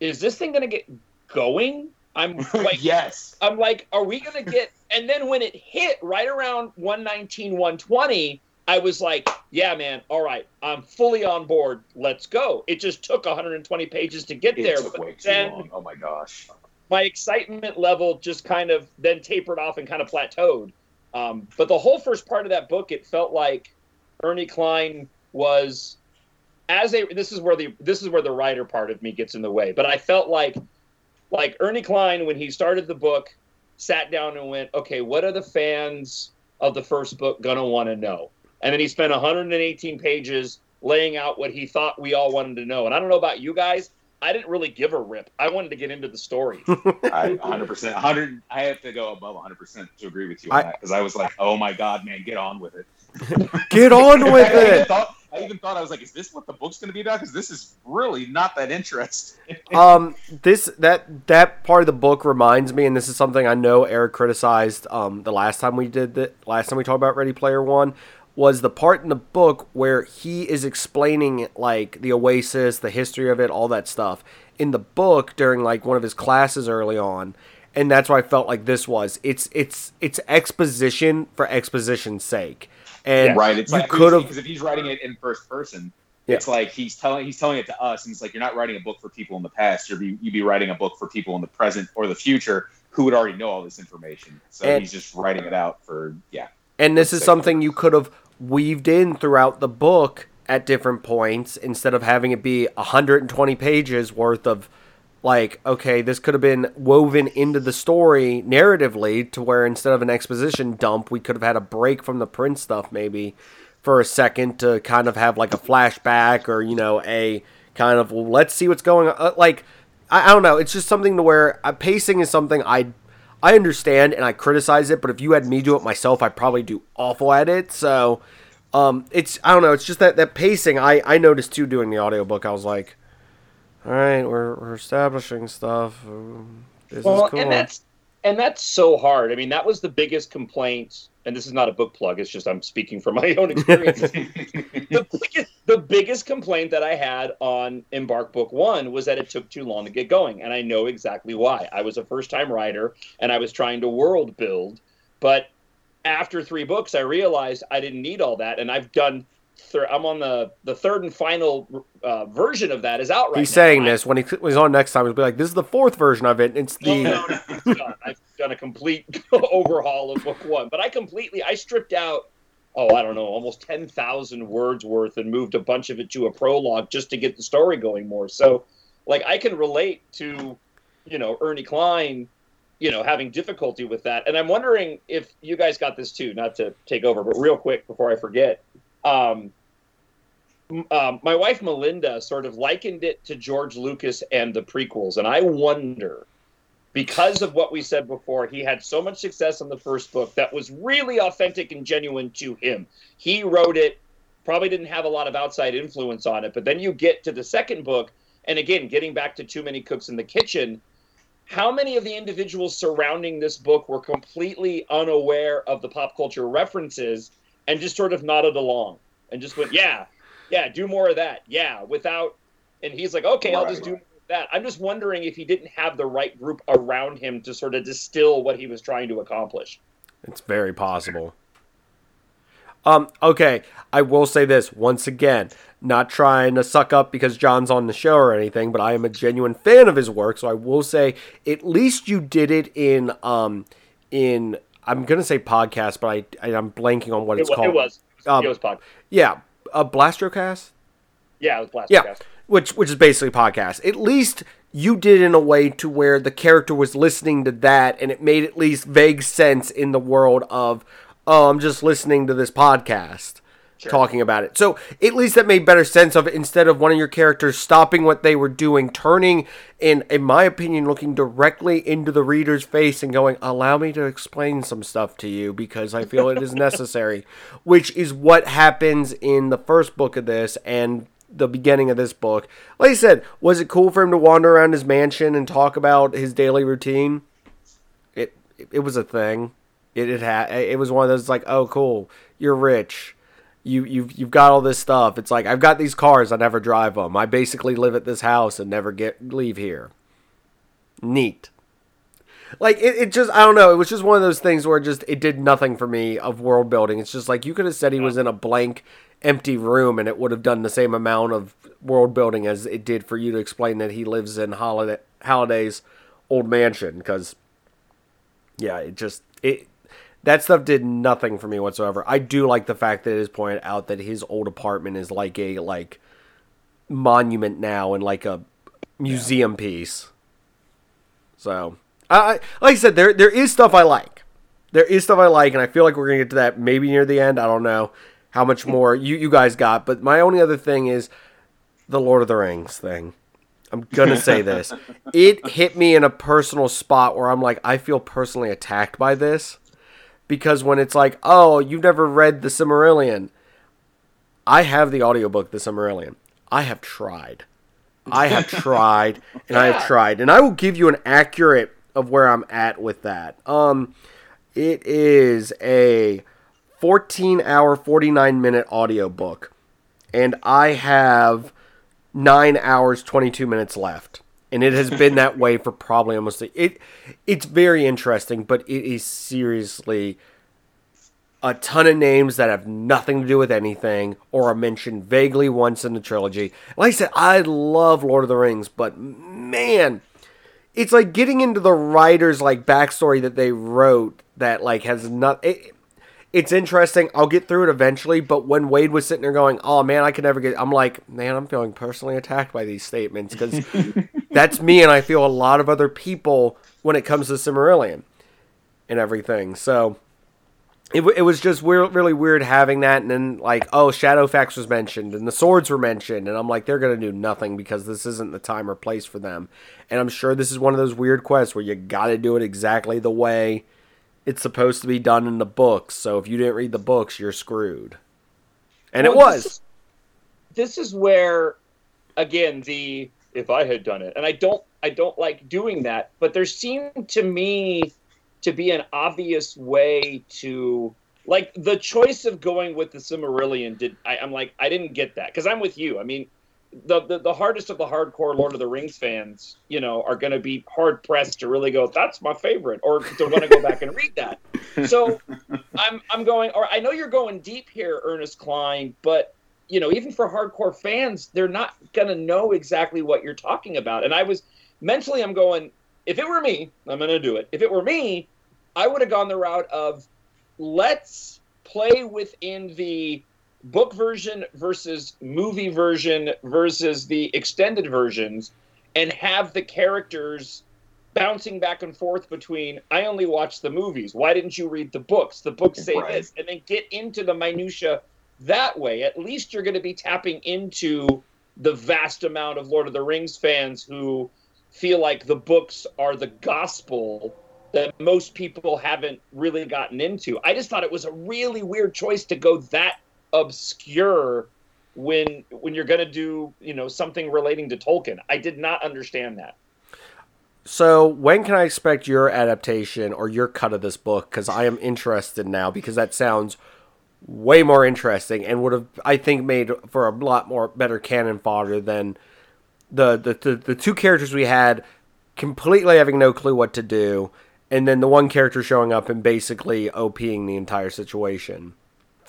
is this thing going to get going I'm <laughs> like, yes. I'm like, are we gonna get? And then when it hit right around 119, 120, I was like, yeah, man, all right, I'm fully on board. Let's go. It just took 120 pages to get it there. Took way too long. Oh my gosh. My excitement level just kind of then tapered off and kind of plateaued. Um, but the whole first part of that book, it felt like Ernie Cline was as a this is where the this is where the writer part of me gets in the way. But I felt like like Ernie Cline, when he started the book, sat down and went, okay, what are the fans of the first book going to want to know? And then he spent 118 pages laying out what he thought we all wanted to know. And I don't know about you guys. I didn't really give a rip. I wanted to get into the story. <laughs> I 100%. 100. I have to go above 100% to agree with you on I, that because I was like, oh my god, man, get on with it. get on <laughs> with it. Thought, I even thought I was like, is this what the book's going to be about? Because this is really not that interesting. <laughs> um, this that that part of the book reminds me, and this is something I know Eric criticized. Um, the last time we did that, last time we talked about Ready Player One, was the part in the book where he is explaining like the Oasis, the history of it, all that stuff in the book during like one of his classes early on. And that's why I felt like this was. It's it's it's exposition for exposition's sake and yeah, right, it's you like, could have because if he's writing it in first person, yeah. it's like he's telling he's telling it to us, and it's like you're not writing a book for people in the past. You'd be you'd be writing a book for people in the present or the future who would already know all this information. So and, he's just writing it out for yeah. And this is something you could have weaved in throughout the book at different points instead of having it be 120 pages worth of like okay this could have been woven into the story narratively to where instead of an exposition dump we could have had a break from the print stuff maybe for a second to kind of have like a flashback or you know a kind of well, let's see what's going on uh, like I, I, don't know. It's just something to where uh, pacing is something i i understand and i criticize it but if you had me do it myself i'd probably do awful at it. So um it's i don't know. It's just that that pacing. I i noticed too doing the audiobook. I was like all right, we're we're establishing stuff. This well, cool. and that's and that's so hard. I mean, that was the biggest complaint. And this is not a book plug. It's just I'm speaking from my own experience. <laughs> the, biggest, the biggest complaint that I had on Embark Book One was that it took too long to get going, and I know exactly why. I was a first time writer, and I was trying to world build, but after three books, I realized I didn't need all that, and I've done thir- I'm on the the third and final uh, version of that is out right He's now. saying this when he was on next time. He'll be like, "This is the fourth version of it. It's the." no, no, it's done. I've done a complete <laughs> overhaul of book one, but I completely I stripped out. Oh, I don't know, almost ten thousand words worth, and moved a bunch of it to a prologue just to get the story going more. So, like, I can relate to, you know, Ernie Cline, you know having difficulty with that and i'm wondering if you guys got this too not to take over but real quick before i forget um, um, my wife Melinda sort of likened it to George Lucas and the prequels, and I wonder because of what we said before, he had so much success on the first book that was really authentic and genuine to him. He wrote it, probably didn't have a lot of outside influence on it, but then you get to the second book, and again, getting back to Too Many Cooks in the Kitchen, how many of the individuals surrounding this book were completely unaware of the pop culture references and just sort of nodded along and just went, yeah, yeah, do more of that. Yeah, without, and he's like, okay, right, I'll just right. do that. I'm just wondering if he didn't have the right group around him to sort of distill what he was trying to accomplish. It's very possible. Um, okay, I will say this once again, not trying to suck up because John's on the show or anything, but I am a genuine fan of his work, so I will say at least you did it in um in I'm gonna say podcast, but I, I am blanking on what It, it's wa- called. it was. Um, it was pod. Yeah, a Blastrocast. Yeah, it was Blast Yeah, which which is basically podcast. At least you did in a way to where the character was listening to that, and it made at least vague sense in the world of, oh, I'm just listening to this podcast talking about it. So at least that made better sense of it instead of one of your characters stopping what they were doing, turning, and in my opinion, looking directly into the reader's face and going, "Allow me to explain some stuff to you because I feel it is <laughs> necessary," which is what happens in the first book of this and the beginning of this book. Like I said, was it cool for him to wander around his mansion and talk about his daily routine? It it was a thing. It it had it was one of those like, oh cool, you're rich. You you've you've got all this stuff. It's like I've got these cars, I never drive them. I basically live at this house and never get leave here. Neat. Like it, it just I don't know, it was just one of those things where it just it did nothing for me of world building. It's just like you could have said he was in a blank empty room and it would have done the same amount of world building as it did for you to explain that he lives in holiday holiday's old mansion because yeah it just it that stuff did nothing for me whatsoever. I do like the fact that it is pointed out that his old apartment is like a like monument now and like a museum piece. So I, I like i said there there is stuff i like. There is stuff i like and i feel like we're gonna get to that maybe near the end. I don't know how much more you, you guys got but my only other thing is the lord of the rings thing. I'm gonna say this. <laughs> It hit me in a personal spot where i'm like i feel personally attacked by this because when it's like oh you've never read the Silmarillion, i have the audiobook the Silmarillion. i have tried. I have <laughs> tried and i have tried. And i will give you an accurate of where i'm at with that. Um it is a 14 hour 49 minute audiobook and i have 9 hours 22 minutes left and it has been that way for probably almost a, it it's very interesting but it is seriously a ton of names that have nothing to do with anything or are mentioned vaguely once in the trilogy. Like i said i love lord of the rings but man it's like getting into the writers like backstory that they wrote that like has not it, it's interesting. I'll get through it eventually but when wade was sitting there going oh man i could never get i'm like man i'm feeling personally attacked by these statements because <laughs> that's me and i feel a lot of other people when it comes to Silmarillion and everything. So it, it was just weird, really weird having that and then like oh shadowfax was mentioned and the swords were mentioned and i'm like they're gonna do nothing because this isn't the time or place for them. And i'm sure this is one of those weird quests where you gotta do it exactly the way it's supposed to be done in the books so if you didn't read the books you're screwed and it was This is, this is where, again, the if I had done it, and I don't, I don't like doing that. But there seemed to me to be an obvious way to like the choice of going with the Silmarillion. Did I, I'm like I didn't get that because I'm with you. I mean. The, the, the hardest of the hardcore Lord of the Rings fans, you know, are going to be hard pressed to really go. That's my favorite, or to want to go back and read that. So I'm I'm going or I know you're going deep here, Ernest Cline, but you know, even for hardcore fans, they're not gonna know exactly what you're talking about. And I was mentally I'm going, if it were me, I'm gonna do it. If it were me, I would have gone the route of let's play within the book version versus movie version versus the extended versions and have the characters bouncing back and forth between I only watched the movies. Why didn't you read the books? The books say Right. this, and then get into the minutia that way. At least you're going to be tapping into the vast amount of Lord of the Rings fans who feel like the books are the gospel that most people haven't really gotten into. I just thought it was a really weird choice to go that obscure when when you're going to do, you know, something relating to Tolkien. I did not understand that. So, when can I expect your adaptation or your cut of this book? Because I am interested now, because that sounds way more interesting and would have, I think, made for a lot more better canon fodder than the, the the the two characters we had completely having no clue what to do, and then the one character showing up and basically OPing the entire situation.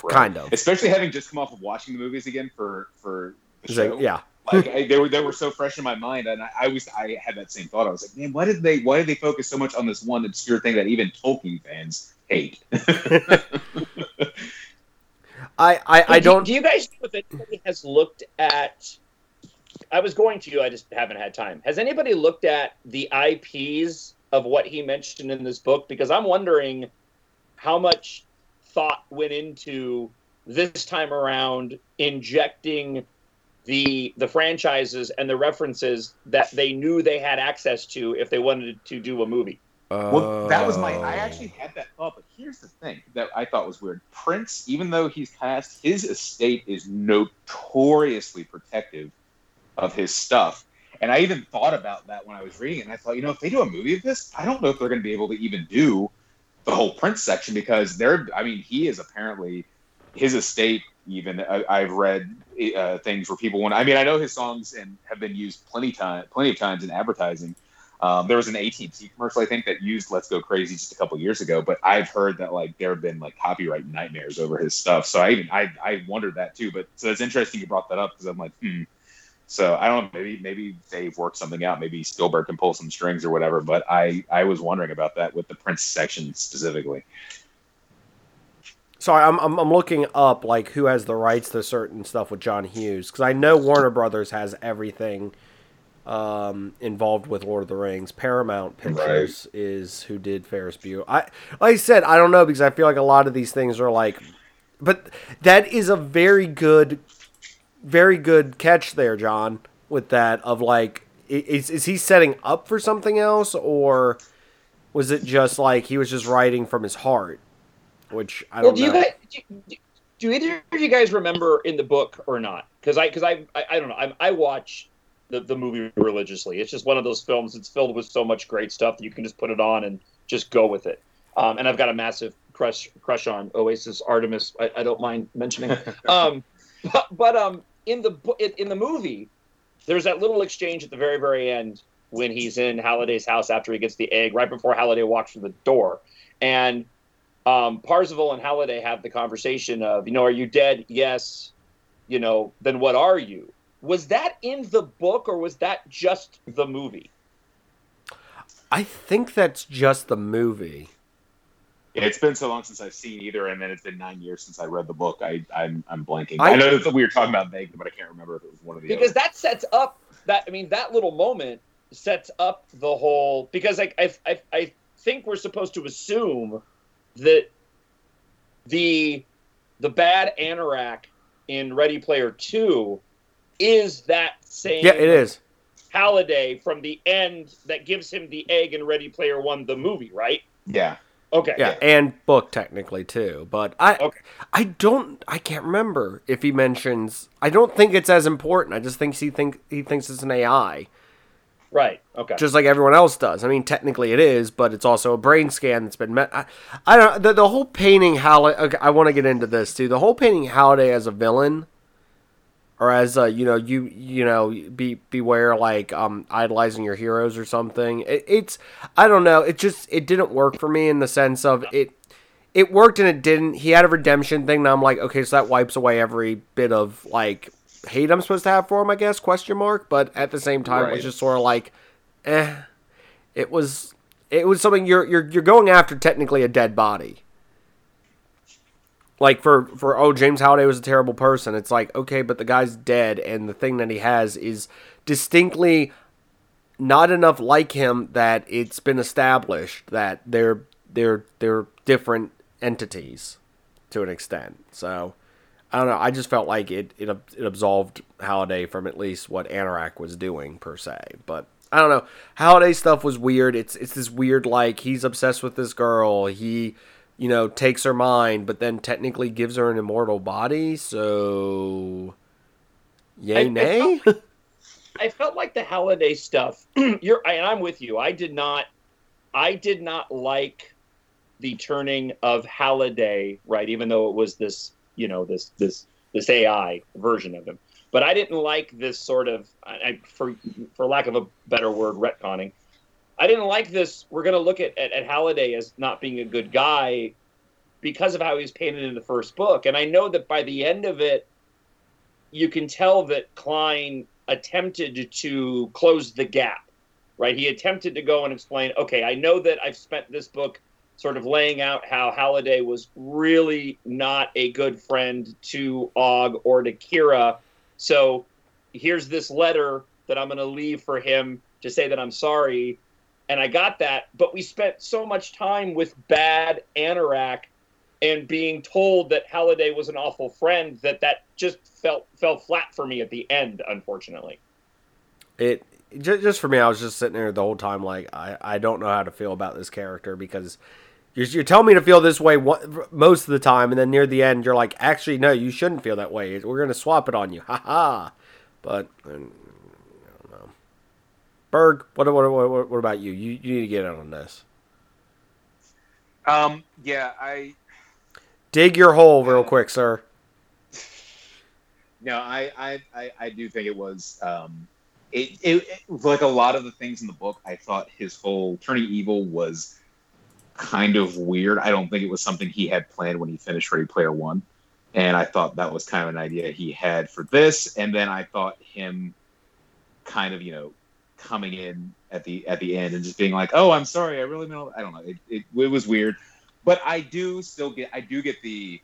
Right. Kind of. Especially having just come off of watching the movies again for for the show. like, yeah. like I, they were they were so fresh in my mind, and I, I was I had that same thought. I was like, man, why did they why did they focus so much on this one obscure thing that even Tolkien fans hate? <laughs> I I, I do- don't. Do, you guys know if anybody has looked at? I was going to. I just haven't had time. Has anybody looked at the IPs of what he mentioned in this book? Because I'm wondering how much thought went into this time around injecting the the franchises and the references that they knew they had access to if they wanted to do a movie. Well, that was my. I actually had that thought, but here's the thing that I thought was weird. Prince, even though he's passed, his estate is notoriously protective of his stuff. And I even thought about that when I was reading it. And I thought, you know, if they do a movie of this, I don't know if they're going to be able to even do the whole Prince section because they're. I mean, he is apparently his estate. Even I, I've read uh, things where people want. I mean, I know his songs and have been used plenty time, plenty of times in advertising. Um, there was an AT&T commercial I think that used "Let's Go Crazy" just a couple years ago, but I've heard that like there have been like copyright nightmares over his stuff. So I even I I wondered that too. But so it's interesting you brought that up because I'm like, hmm. So I don't know. Maybe maybe they've worked something out. Maybe Spielberg can pull some strings or whatever. But I I was wondering about that with the Prince section specifically. Sorry, I'm, I'm I'm looking up like who has the rights to certain stuff with John Hughes because I know Warner Brothers has everything um, involved with Lord of the Rings. Paramount Pictures is who did Ferris Bueller. I like I said, I don't know because I feel like a lot of these things are like, but that is a very good, very good catch there, John. With that of like, is is he setting up for something else or was it just like he was just writing from his heart? Which I Well, don't do you guys do, do either of you guys remember in the book or not? Because I because I, I I don't know. I, I watch the the movie religiously. It's just one of those films. It's filled with so much great stuff that you can just put it on and just go with it. Um, and I've got a massive crush crush on Oasis Artemis. I, I don't mind mentioning. <laughs> um, but, but um, in the in, the movie, there's that little exchange at the very very end when he's in Halliday's house after he gets the egg, right before Halliday walks through the door, and um, Parzival and Halliday have the conversation of, you know, are you dead? Yes. You know, then what are you? Was that in the book or was that just the movie? I think that's just the movie. It's been so long since I've seen either, and then it's been nine years since I read the book. I I'm, I'm blanking. I, I- know that we were talking about vaguely, but I can't remember if it was one of the Because other. that sets up that I mean that little moment sets up the whole because like I I I think we're supposed to assume that the the bad Anorak in Ready Player 2 is that same Yeah, it is. Halliday from the end that gives him the egg in Ready Player One, the movie, right? Yeah. Okay. Yeah, and book technically too. But I Okay. I don't I can't remember if he mentions I don't think it's as important. I just think he think he thinks it's an AI. Right. Okay. Just like everyone else does. I mean, technically it is, but it's also a brain scan that's been met. I, I don't. The, the whole painting Halliday. Okay, I want to get into this too. The whole painting Halliday as a villain, or as a you know you you know be beware like um idolizing your heroes or something. It, it's I don't know. It just it didn't work for me in the sense of it. It worked and it didn't. He had a redemption thing. Now I'm like, okay, so that wipes away every bit of like hate I'm supposed to have for him, I guess? Question mark. But at the same time, it was just sort of like, eh. It was it was something you're you're you're going after technically a dead body. Like for for oh James Halliday was a terrible person. It's like okay, but the guy's dead, and the thing that he has is distinctly not enough like him that it's been established that they're they're they're different entities to an extent. So I don't know. I just felt like it it, it absolved Halliday from at least what Anorak was doing per se. But I don't know. Halliday stuff was weird. It's it's this weird like he's obsessed with this girl. He you know takes her mind, but then technically gives her an immortal body. So yay I- I nay. <laughs> I felt like the Halliday stuff. <clears throat> you're and I'm with you. I did not. I did not like the turning of Halliday. Right, even though it was this, you know, this this this AI version of him. But I didn't like this sort of, I, for for lack of a better word, retconning. I didn't like this. We're going to look at, at, at Halliday as not being a good guy because of how he was painted in the first book. And I know that by the end of it, you can tell that Cline attempted to close the gap, right? He attempted to go and explain, okay, I know that I've spent this book sort of laying out how Halliday was really not a good friend to Og or to Kira. So here's this letter that I'm going to leave for him to say that I'm sorry. And I got that, but we spent so much time with bad Anorak and being told that Halliday was an awful friend that that just felt fell flat for me at the end, unfortunately. It just, for me, I was just sitting there the whole time like I, I don't know how to feel about this character because you're, you're telling me to feel this way most of the time, and then near the end, you're like, actually, no, you shouldn't feel that way. We're gonna swap it on you, ha ha. But. Berg, what what what, what about you? You you need to get in on this. Um. Yeah. I. Dig your hole real quick, sir. No, I I I, I do think it was. Um, it, it, it like a lot of the things in the book. I thought his whole turning evil was kind of weird. I don't think it was something he had planned when he finished Ready Player One, and I thought that was kind of an idea he had for this. And then I thought him kind of you know coming in at the at the end and just being like, "Oh, I'm sorry, I really meant." I don't know. It, it, it was weird, but I do still get I do get the.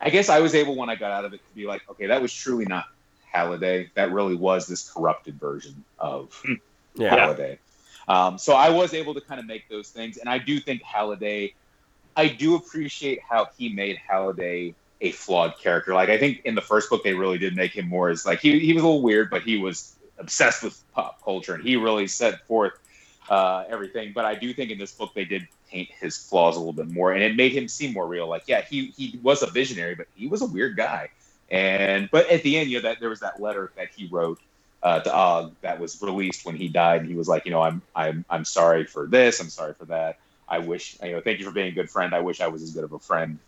I guess I was able when I got out of it to be like, okay, that was truly not Halliday. That really was this corrupted version of yeah. Halliday. Um, so I was able to kind of make those things, and I do think Halliday. I do appreciate how he made Halliday a flawed character. Like I think in the first book they really did make him more as like he he was a little weird, but he was obsessed with pop culture, and he really set forth uh, everything. But I do think in this book they did paint his flaws a little bit more, and it made him seem more real. Like yeah, he he was a visionary, but he was a weird guy. And but at the end, you know that there was that letter that he wrote uh, to Og that was released when he died. And he was like, you know, I'm I'm I'm sorry for this. I'm sorry for that. I wish you know, thank you for being a good friend. I wish I was as good of a friend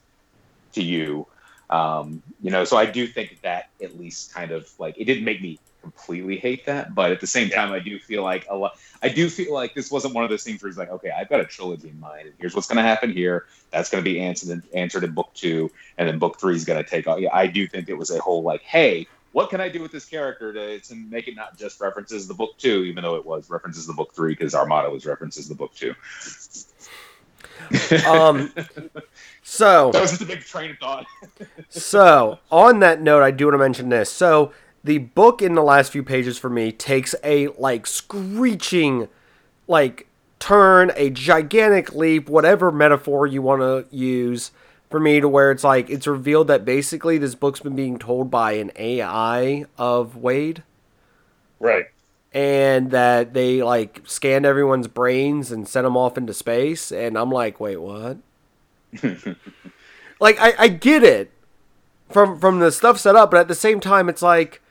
to you. Um, you know, so I do think that at least kind of like it didn't make me completely hate that, but at the same time, I do feel like a lot. I do feel like this wasn't one of those things where he's like, okay, I've got a trilogy in mind, and here's what's going to happen here. That's going to be answered in, answered in book two, and then book three is going to take off. Yeah, I do think it was a whole like, hey, what can I do with this character to, to make it not just references the book two, even though it was references the book three because our motto was references the book two. <laughs> um, so <laughs> that was just a big train of thought. so on that note, I do want to mention this. So the book in the last few pages for me takes a like screeching, like turn, a gigantic leap, whatever metaphor you want to use for me to where it's like it's revealed that basically this book's been being told by an AI of Wade. Right. And that they like scanned everyone's brains and sent them off into space. And I'm like, wait, what? <laughs> like I, I get it from from the stuff set up, but at the same time it's like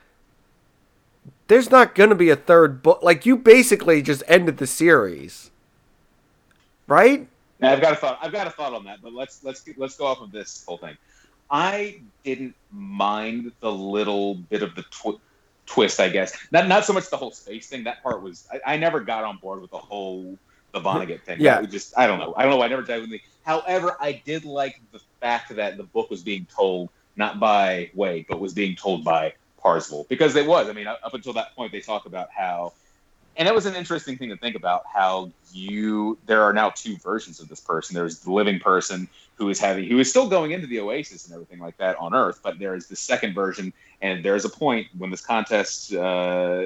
there's not gonna be a third book. Like you basically just ended the series. Right? Now, I've got a thought. I've got a thought on that, but let's let's let's go off of this whole thing. I didn't mind the little bit of the tw- twist, I guess. Not not so much the whole space thing. That part was I, I never got on board with the whole the Vonnegut thing. Yeah, just I don't know. I don't know. Why I never dived with me. However, I did like the fact that the book was being told not by Wade, but was being told by Parzival because it was. I mean, up until that point, they talk about how and it was an interesting thing to think about how you there are now two versions of this person there's the living person who is having who is still going into the oasis and everything like that on earth but there is the second version and there's a point when this contest uh,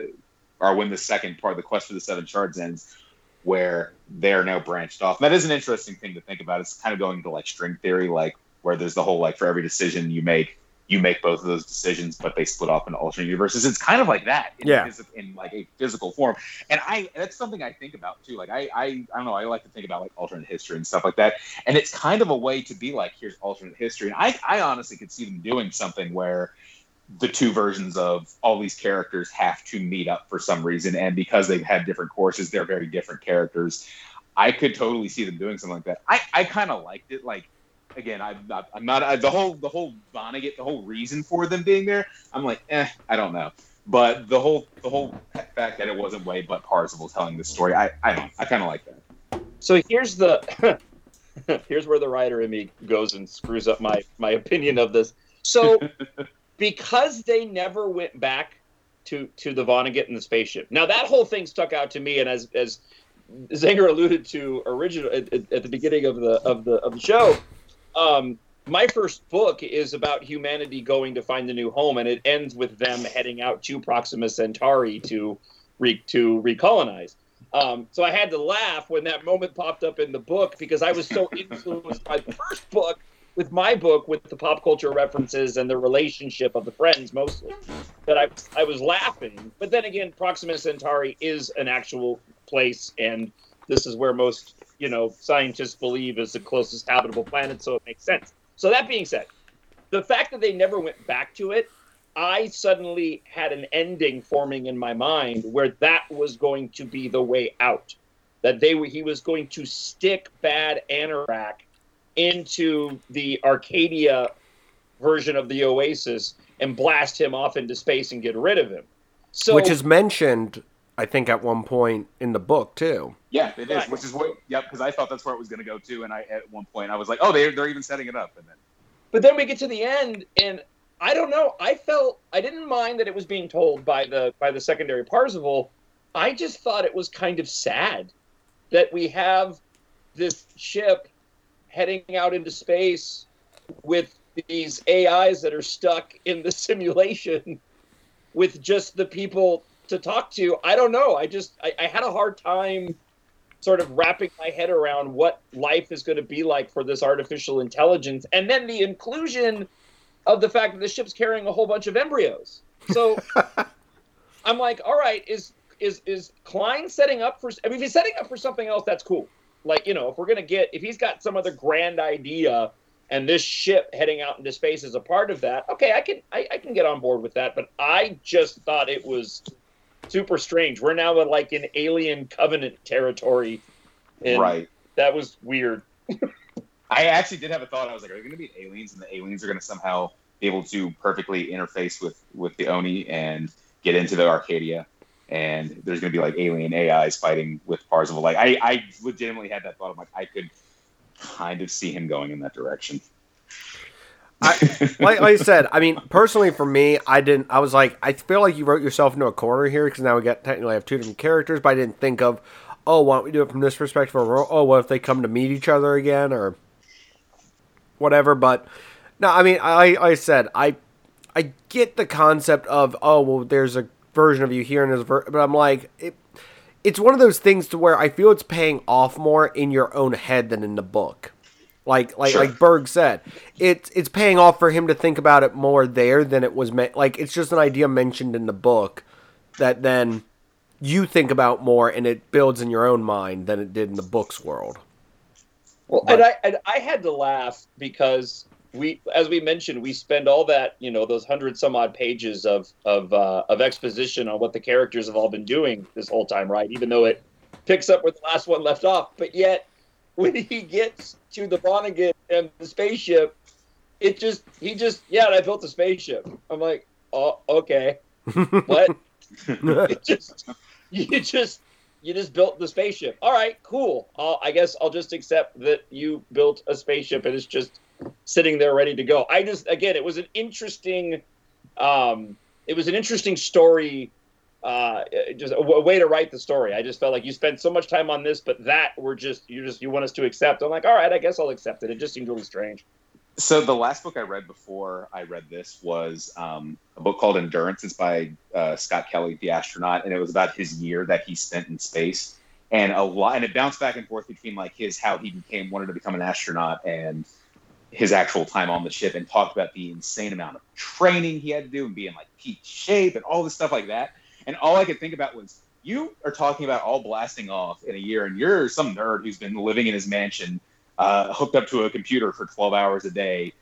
or when the second part the quest for the seven shards ends where they're now branched off that is an interesting thing to think about it's kind of going into like string theory like where there's the whole like for every decision you make you make both of those decisions, but they split off into alternate universes. It's kind of like that, in, yeah, in like a physical form. And I that's something I think about too. Like I, I I don't know. I like to think about like alternate history and stuff like that. And it's kind of a way to be like, here's alternate history. And I I honestly could see them doing something where the two versions of all these characters have to meet up for some reason, and because they've had different courses, they're very different characters. I could totally see them doing something like that. I I kind of liked it. Like again, I'm not, I'm not I, the whole the whole Vonnegut, the whole reason for them being there. I'm like, eh, I don't know. But the whole the whole fact that it wasn't Wade but Parzival telling the story, I I don't, I kind of like that. So here's the <laughs> here's where the writer in me goes and screws up my my opinion of this. So <laughs> because they never went back to to the Vonnegut and the spaceship. Now that whole thing stuck out to me, and as as Zinger alluded to original at, at the beginning of the of the of the show, um, my first book is about humanity going to find a new home, and it ends with them heading out to Proxima Centauri to re, to recolonize. Um, so I had to laugh when that moment popped up in the book because I was so <laughs> influenced by the first book with my book with the pop culture references and the relationship of the friends mostly that I I was laughing. But then again, Proxima Centauri is an actual place, and this is where most you know scientists believe is the closest habitable planet, so it makes sense. So that being said, the fact that they never went back to it, I suddenly had an ending forming in my mind where that was going to be the way out. That they were, he was going to stick bad Anorak into the Arcadia version of the Oasis and blast him off into space and get rid of him. So, which is mentioned, I think, at one point in the book too. Yeah, it is. Which is what. Yep, because I thought that's where it was going to go too, and I at one point I was like, oh, they're they're even setting it up, and then. But then we get to the end, and I don't know. I felt I didn't mind that it was being told by the by the secondary Parzival. I just thought it was kind of sad that we have this ship heading out into space with these AIs that are stuck in the <laughs> simulation with just the people to talk to. I don't know. I just I, I had a hard time sort of wrapping my head around what life is going to be like for this artificial intelligence, and then the inclusion of the fact that the ship's carrying a whole bunch of embryos. So <laughs> I'm like, all right, is is is Cline setting up for? I mean, if he's setting up for something else, that's cool. Like you know, if we're gonna get, if he's got some other grand idea, and this ship heading out into space is a part of that, okay, I can I, I can get on board with that. But I just thought it was super strange. We're now in like in alien covenant territory. right. That was weird. <laughs> I actually did have a thought. I was like, are they going to be aliens, and the aliens are going to somehow be able to perfectly interface with with the Oni and get into the Arcadia, and there's going to be like alien AIs fighting with Parzival. Like, I, I legitimately had that thought. I'm like, I could kind of see him going in that direction. I, <laughs> like, like I said, I mean, personally for me, I didn't. I was like, I feel like you wrote yourself into a corner here because now we got technically have two different characters, but I didn't think of, oh, why don't we do it from this perspective? Or oh, what if they come to meet each other again, or whatever. But no, I mean, I I said I I get the concept of oh well, there's a version of you here and there's a ver-, but I'm like it. It's one of those things to where I feel it's paying off more in your own head than in the book. Like like sure. like Berg said, it's it's paying off for him to think about it more there than it was meant. Like it's just an idea mentioned in the book that then you think about more and it builds in your own mind than it did in the book's world. Well, but, and I and I had to laugh because we, as we mentioned, we spend all that you know those hundred some odd pages of of uh, of exposition on what the characters have all been doing this whole time, right? Even though it picks up where the last one left off, but yet <laughs> when he gets to the Vonnegut and the spaceship, it just he just yeah, I built a spaceship. I'm like, oh okay, <laughs> what? <laughs> it just you just you just built the spaceship. All right, cool. I'll, I guess I'll just accept that you built a spaceship and it's just sitting there ready to go. I just again, it was an interesting, um, it was an interesting story uh, just a, a, way to write the story. I just felt like you spent so much time on this, but that we're just you just you want us to accept. I'm like, all right, I guess I'll accept it. It just seemed really strange. So the last book I read before I read this was um, a book called Endurance. It's by uh, Scott Kelly, the astronaut, and it was about his year that he spent in space, and a lot. And it bounced back and forth between like his how he became wanted to become an astronaut and his actual time on the ship, and talked about the insane amount of training he had to do and being like peak shape and all this stuff like that. And all I could think about was, you are talking about all blasting off in a year, and you're some nerd who's been living in his mansion, uh, hooked up to a computer for 12 hours a day,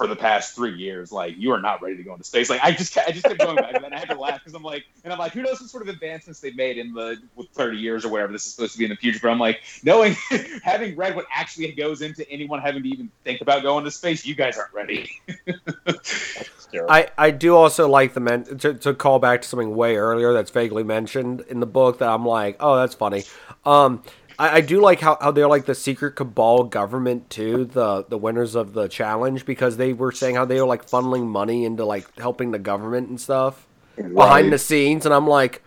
for the past three years, like you are not ready to go into space. Like I just, I just kept going back, and then I had to laugh because I'm like, and I'm like, who knows what sort of advancements they've made in the 30 years or whatever this is supposed to be in the future. But I'm like, knowing, <laughs> having read what actually goes into anyone having to even think about going to space, you guys aren't ready. <laughs> I, I do also like the men to, to call back to something way earlier that's vaguely mentioned in the book that I'm like, oh, that's funny. Um, I, I do like how, how they're like the secret cabal government too, the the winners of the challenge, because they were saying how they were like funneling money into like helping the government and stuff right. behind the scenes, and I'm like,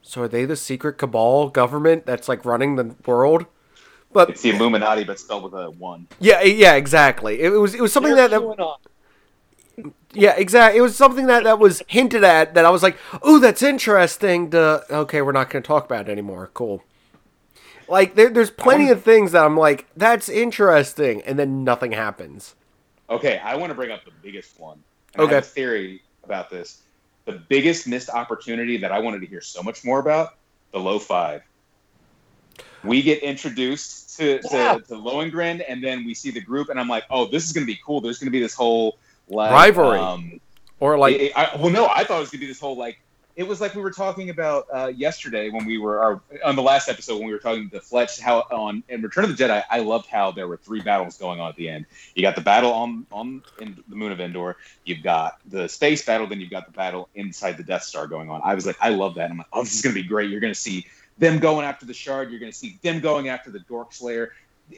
so are they the secret cabal government that's like running the world? But it's the Illuminati, but spelled with a one. Yeah, yeah, exactly. It was it was something that, that yeah, exactly. It was something that, that was hinted at that I was like, "Oh, that's interesting." To okay, we're not going to talk about it anymore. Cool. Like there, there's plenty of things that I'm like, that's interesting, and then nothing happens. Okay, I want to bring up the biggest one. okay. I have a theory about this. The biggest missed opportunity that I wanted to hear so much more about the low five. We get introduced to, yeah. to, to Lohengrin, and then we see the group, and I'm like, oh, this is going to be cool. There's going to be this whole like, rivalry. Um, or like, it, I, well, no, I thought it was going to be this whole like it was like we were talking about uh, yesterday when we were our, on the last episode when we were talking to Fletch how on in Return of the Jedi I loved how there were three battles going on at the end. You got the battle on on in the moon of Endor, you've got the space battle, then you've got the battle inside the Death Star going on. I was like, I love that. I'm like, oh, this is gonna be great. You're gonna see them going after the Shard. You're gonna see them going after the Dork Slayer,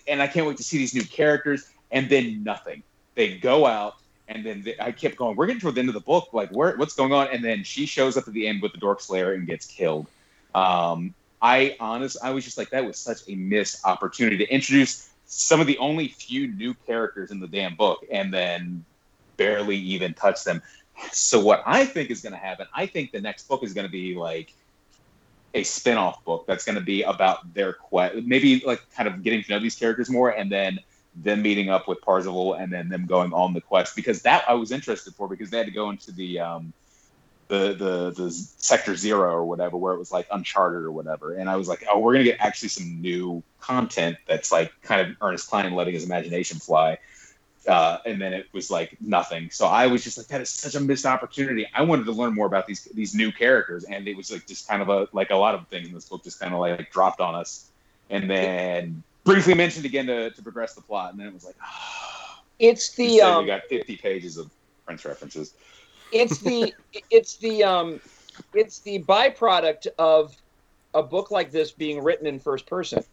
and I can't wait to see these new characters. And then nothing. They go out and then I kept going. We're getting toward the end of the book. Like, where, what's going on? And then she shows up at the end with the Dork Slayer and gets killed. Um, I honest, I was just like, that was such a missed opportunity to introduce some of the only few new characters in the damn book, and then barely even touch them. So what I think is going to happen, I think the next book is going to be like a spin-off book that's going to be about their quest, maybe like kind of getting to know these characters more, and then them meeting up with Parzival and then them going on the quest because that I was interested for because they had to go into the um, the the the sector zero or whatever where it was like uncharted or whatever. And I was like oh we're gonna get actually some new content that's like kind of Ernest Cline letting his imagination fly. Uh, and then it was like nothing. So I was just like that is such a missed opportunity. I wanted to learn more about these these new characters and it was like just kind of a like a lot of things in this book just kind of like dropped on us. And then briefly mentioned again to, to progress the plot, and then it was like, oh. <sighs> it's the um, you got fifty pages of Prince references. It's the <laughs> it's the um, it's the byproduct of a book like this being written in first person.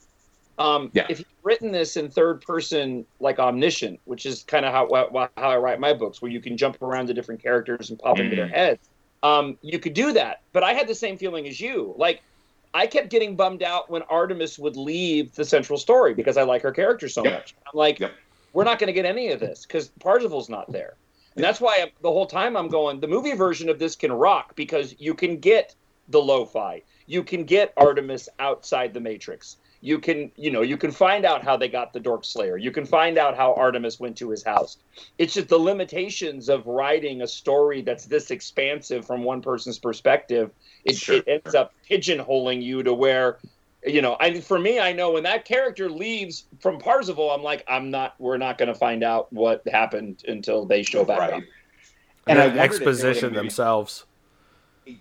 Um, yeah. If you've written this in third person, like omniscient, which is kind of how how I write my books, where you can jump around to different characters and pop mm. into their mm-hmm. heads, um, you could do that. But I had the same feeling as you. Like I kept getting bummed out when Artemis would leave the central story because I like her character so yep. much. I'm like, yep. we're not going to get any of this because Parzival's not there. And that's why I'm, the whole time I'm going, the movie version of this can rock because you can get the low five. You can get Artemis outside the Matrix. You can, you know, you can find out how they got the Dork Slayer. You can find out how Artemis went to his house. It's just the limitations of writing a story that's this expansive from one person's perspective it, sure. it ends up pigeonholing you to where you know i for me i know when that character leaves from parzival i'm like i'm not we're not going to find out what happened until they show back right. up and, and exposition themselves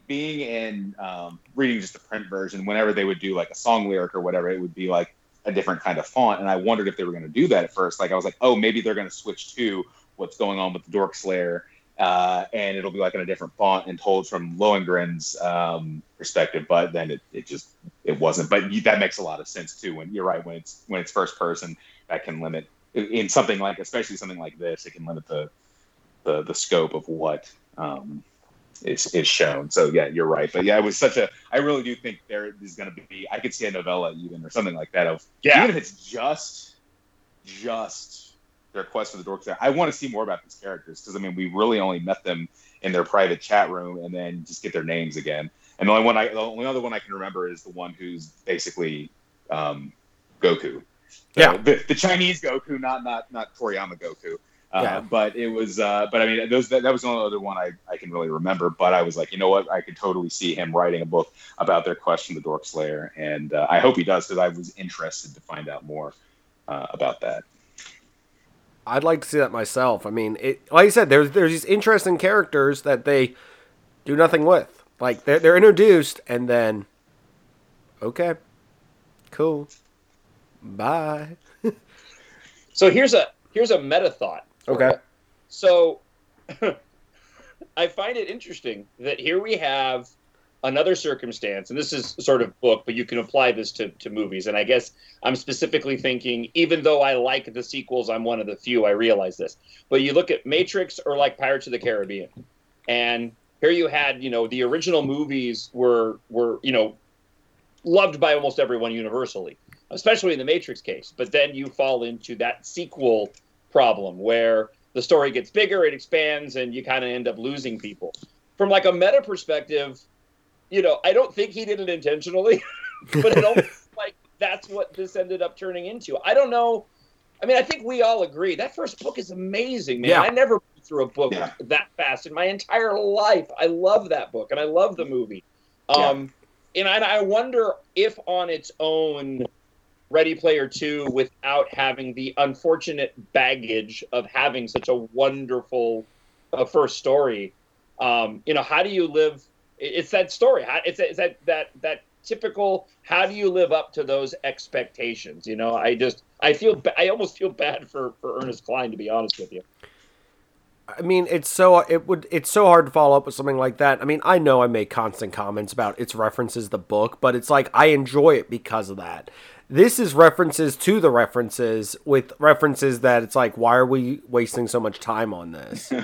being in um, reading just the print version whenever they would do like a song lyric or whatever it would be like a different kind of font and i wondered if they were going to do that at first like i was like oh maybe they're going to switch to what's going on with the dork slayer uh, and it'll be like in a different font and told from Lohengrin's um, perspective. But then it, it just it wasn't. But that makes a lot of sense too. When you're right, when it's when it's first person, that can limit in something like especially something like this, it can limit the the, the scope of what um, is is shown. So yeah, you're right. But yeah, it was such a. I really do think there is going to be. I could see a novella even or something like that of yeah. even if it's just just their quest for the Dork Slayer. I want to see more about these characters because I mean we really only met them in their private chat room and then just get their names again. And the only one I the only other one I can remember is the one who's basically um, Goku. Yeah, the, the, Chinese Goku, not not not Toriyama Goku. Uh, yeah. But it was, uh, but I mean, those that, that was the only other one I, I can really remember. But I was like, you know what? I could totally see him writing a book about their quest from the Dork Slayer, and uh, I hope he does because I was interested to find out more uh, about that. I'd like to see that myself. I mean, it like I said, there's there's these interesting characters that they do nothing with. Like they're they're introduced and then okay, cool, bye. <laughs> So here's a here's a meta thought. Okay. So <laughs> I find it interesting that here we have another circumstance, and this is sort of book, but you can apply this to, to movies. And I guess I'm specifically thinking, even though I like the sequels, I'm one of the few, I realize this. But you look at Matrix or like Pirates of the Caribbean, and here you had, you know, the original movies were were, you know, loved by almost everyone universally, especially in the Matrix case. But then you fall into that sequel problem where the story gets bigger, it expands, and you kind of end up losing people. From like a meta perspective, you know, I don't think he did it intentionally, <laughs> but it almost <laughs> like that's what this ended up turning into. I don't know. I mean, I think we all agree that first book is amazing, man. Yeah. I never went through a book Yeah. that fast in my entire life. I love that book, and I love the movie. Um, and I, I wonder if on its own, Ready Player Two, without having the unfortunate baggage of having such a wonderful uh, first story, um, you know, how do you live? It's that story. It's, it's that that that typical. How do you live up to those expectations? You know, I just I feel I almost feel bad for for Ernest Cline to be honest with you. I mean, it's so it would it's so hard to follow up with something like that. I mean, I know I make constant comments about its references the book, but it's like I enjoy it because of that. This is references to the references with references that it's like, why are we wasting so much time on this? <laughs>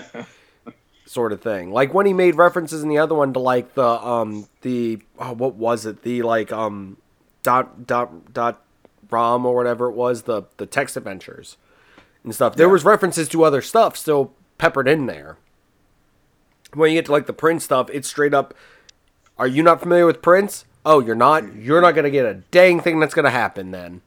sort of thing. Like when he made references in the other one to like the um the oh, what was it? The like um dot dot dot rom or whatever it was, the the text adventures and stuff. There was references to other stuff still peppered in there. When you get to like the Prince stuff, it's straight up. Are you not familiar with Prince? Oh, you're not. You're not gonna get a dang thing that's gonna happen then.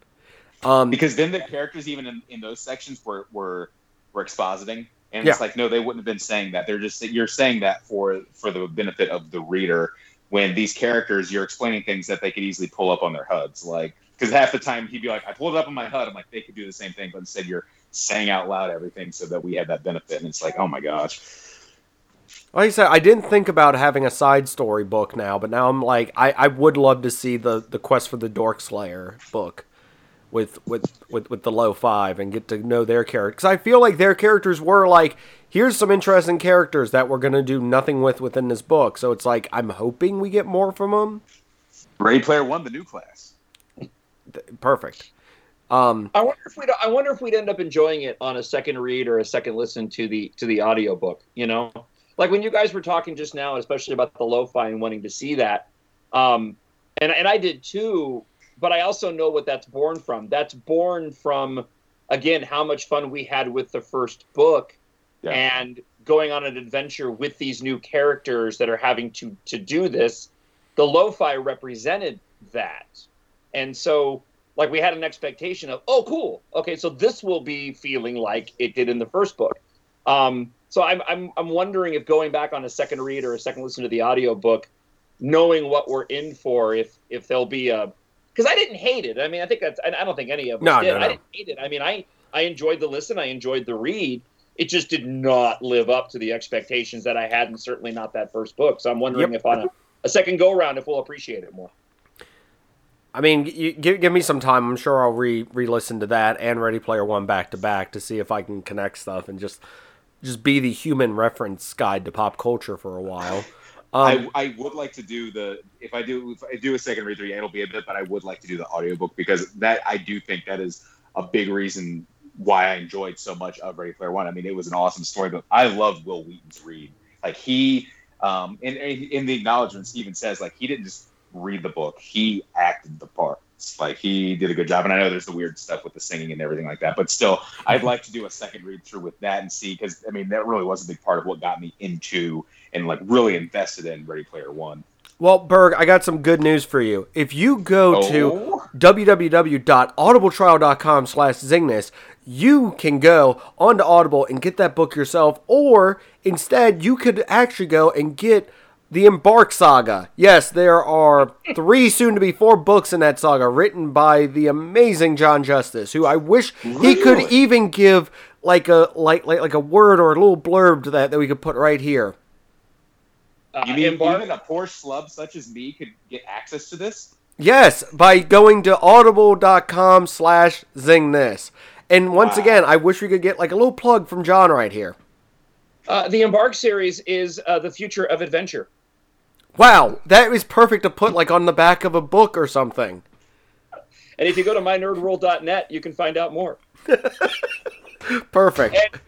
Um, because then the characters even in, in those sections were were were expositing and Yeah. it's like no they wouldn't have been saying that they're just you're saying that for for the benefit of the reader when these characters you're explaining things that they could easily pull up on their HUDs like because half the time he'd be like I pulled it up on my HUD I'm like they could do the same thing but instead you're saying out loud everything so that we have that benefit and it's like oh my gosh Like I said, I didn't think about having a side story book now, but now I'm like, I, I would love to see the, the Quest for the Dork Slayer book with with, with, with the low five and get to know their characters. Because I feel like their characters were like, here's some interesting characters that we're going to do nothing with within this book. So it's like, I'm hoping we get more from them. Ready Player One the new class Perfect. Um, I wonder if we'd I wonder if we'd end up enjoying it on a second read or a second listen to the to the audiobook, you know? Like when you guys were talking just now, especially about the low five and wanting to see that. Um and and I did too, but I also know what that's born from. That's born from again how much fun we had with the first book Yeah. and going on an adventure with these new characters that are having to to do this. The low five represented that. And so like we had an expectation of oh cool okay so this will be feeling like it did in the first book um, so I'm, I'm i'm wondering if going back on a second read or a second listen to the audiobook knowing what we're in for if if there'll be a because i didn't hate it. I mean i think that's i I don't think any of us No, did. No, no. i didn't hate it. I mean i i enjoyed the listen. I enjoyed the read. It just did not live up to the expectations that i had and certainly not that first book. So i'm wondering Yep. if on a, a second go round if we'll appreciate it more. I mean, you, give, give me some time. I'm sure I'll re re listen to that and Ready Player One back to back to see if I can connect stuff and just just be the human reference guide to pop culture for a while. Um, I, I would like to do the if I do if I do a second read through, yeah, it'll be a bit, but I would like to do the audiobook because that I do think that is a big reason why I enjoyed so much of Ready Player One. I mean, it was an awesome story, but I love Wil Wheaton's read. Like he, um, in in the acknowledgments, even says like he didn't just read the book; he acted the Like he did a good job. And I know there's the weird stuff with the singing and everything like that, but still, I'd like to do a second read through with that and see because I mean that really was a big part of what got me into and like really invested in Ready Player One. well, Berg, I got some good news for you. If you go to Oh. www.audibletrial.com slash zingness you can go onto audible and get that book yourself or instead you could actually go and get The Embark Saga. Yes, there are three, soon to be four books in that saga, written by the amazing John Justice, who I wish he could even give like a like like like a word or a little blurb to that that we could put right here. Uh, You mean Embark- even a poor slub such as me could get access to this? Yes, by going to audible.com slash zing this. And once Wow. again, I wish we could get like a little plug from John right here. Uh, the Embark series is uh, the future of adventure. Wow, that is perfect to put like on the back of a book or something. And if you go to mynerdworld.net, you can find out more. <laughs> Perfect. And,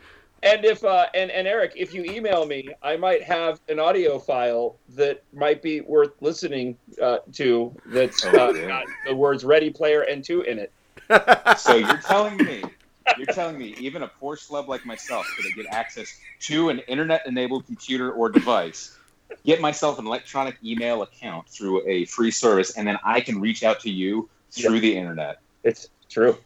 and if uh, and and Eric, if you email me, I might have an audio file that might be worth listening uh, to. That's uh, Oh, got the words "Ready Player" and two in it. <laughs> <laughs> So you're telling me, you're telling me, even a poor schlub like myself could get access to an internet-enabled computer or device, get myself an electronic email account through a free service, and then I can reach out to you through the internet. It's true,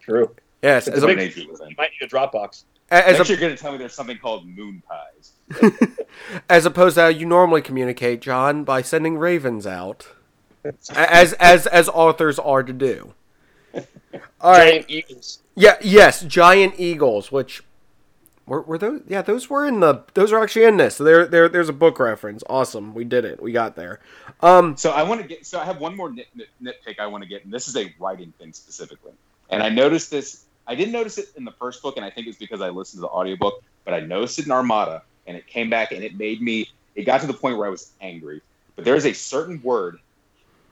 true. yes, It's as a a, big- Amazing. You might need a Dropbox. as, Next, a, you're going to tell me there's something called moon pies. <laughs> as opposed to how you normally communicate, John, by sending ravens out, as as as authors are to do. <laughs> All right. Giant eagles. Yeah. Yes. Giant eagles, which were, were those? Yeah, those were in the. Those are actually in this. So there, there, there's a book reference. Awesome. We did it. We got there. Um. So I want to get. So I have one more nit, nit, nitpick I want to get, and this is a writing thing specifically. And I noticed this. I didn't notice it in the first book, and I think it's because I listened to the audiobook. But I noticed it in Armada, and it came back, and it made me. It got to the point where I was angry. But there is a certain word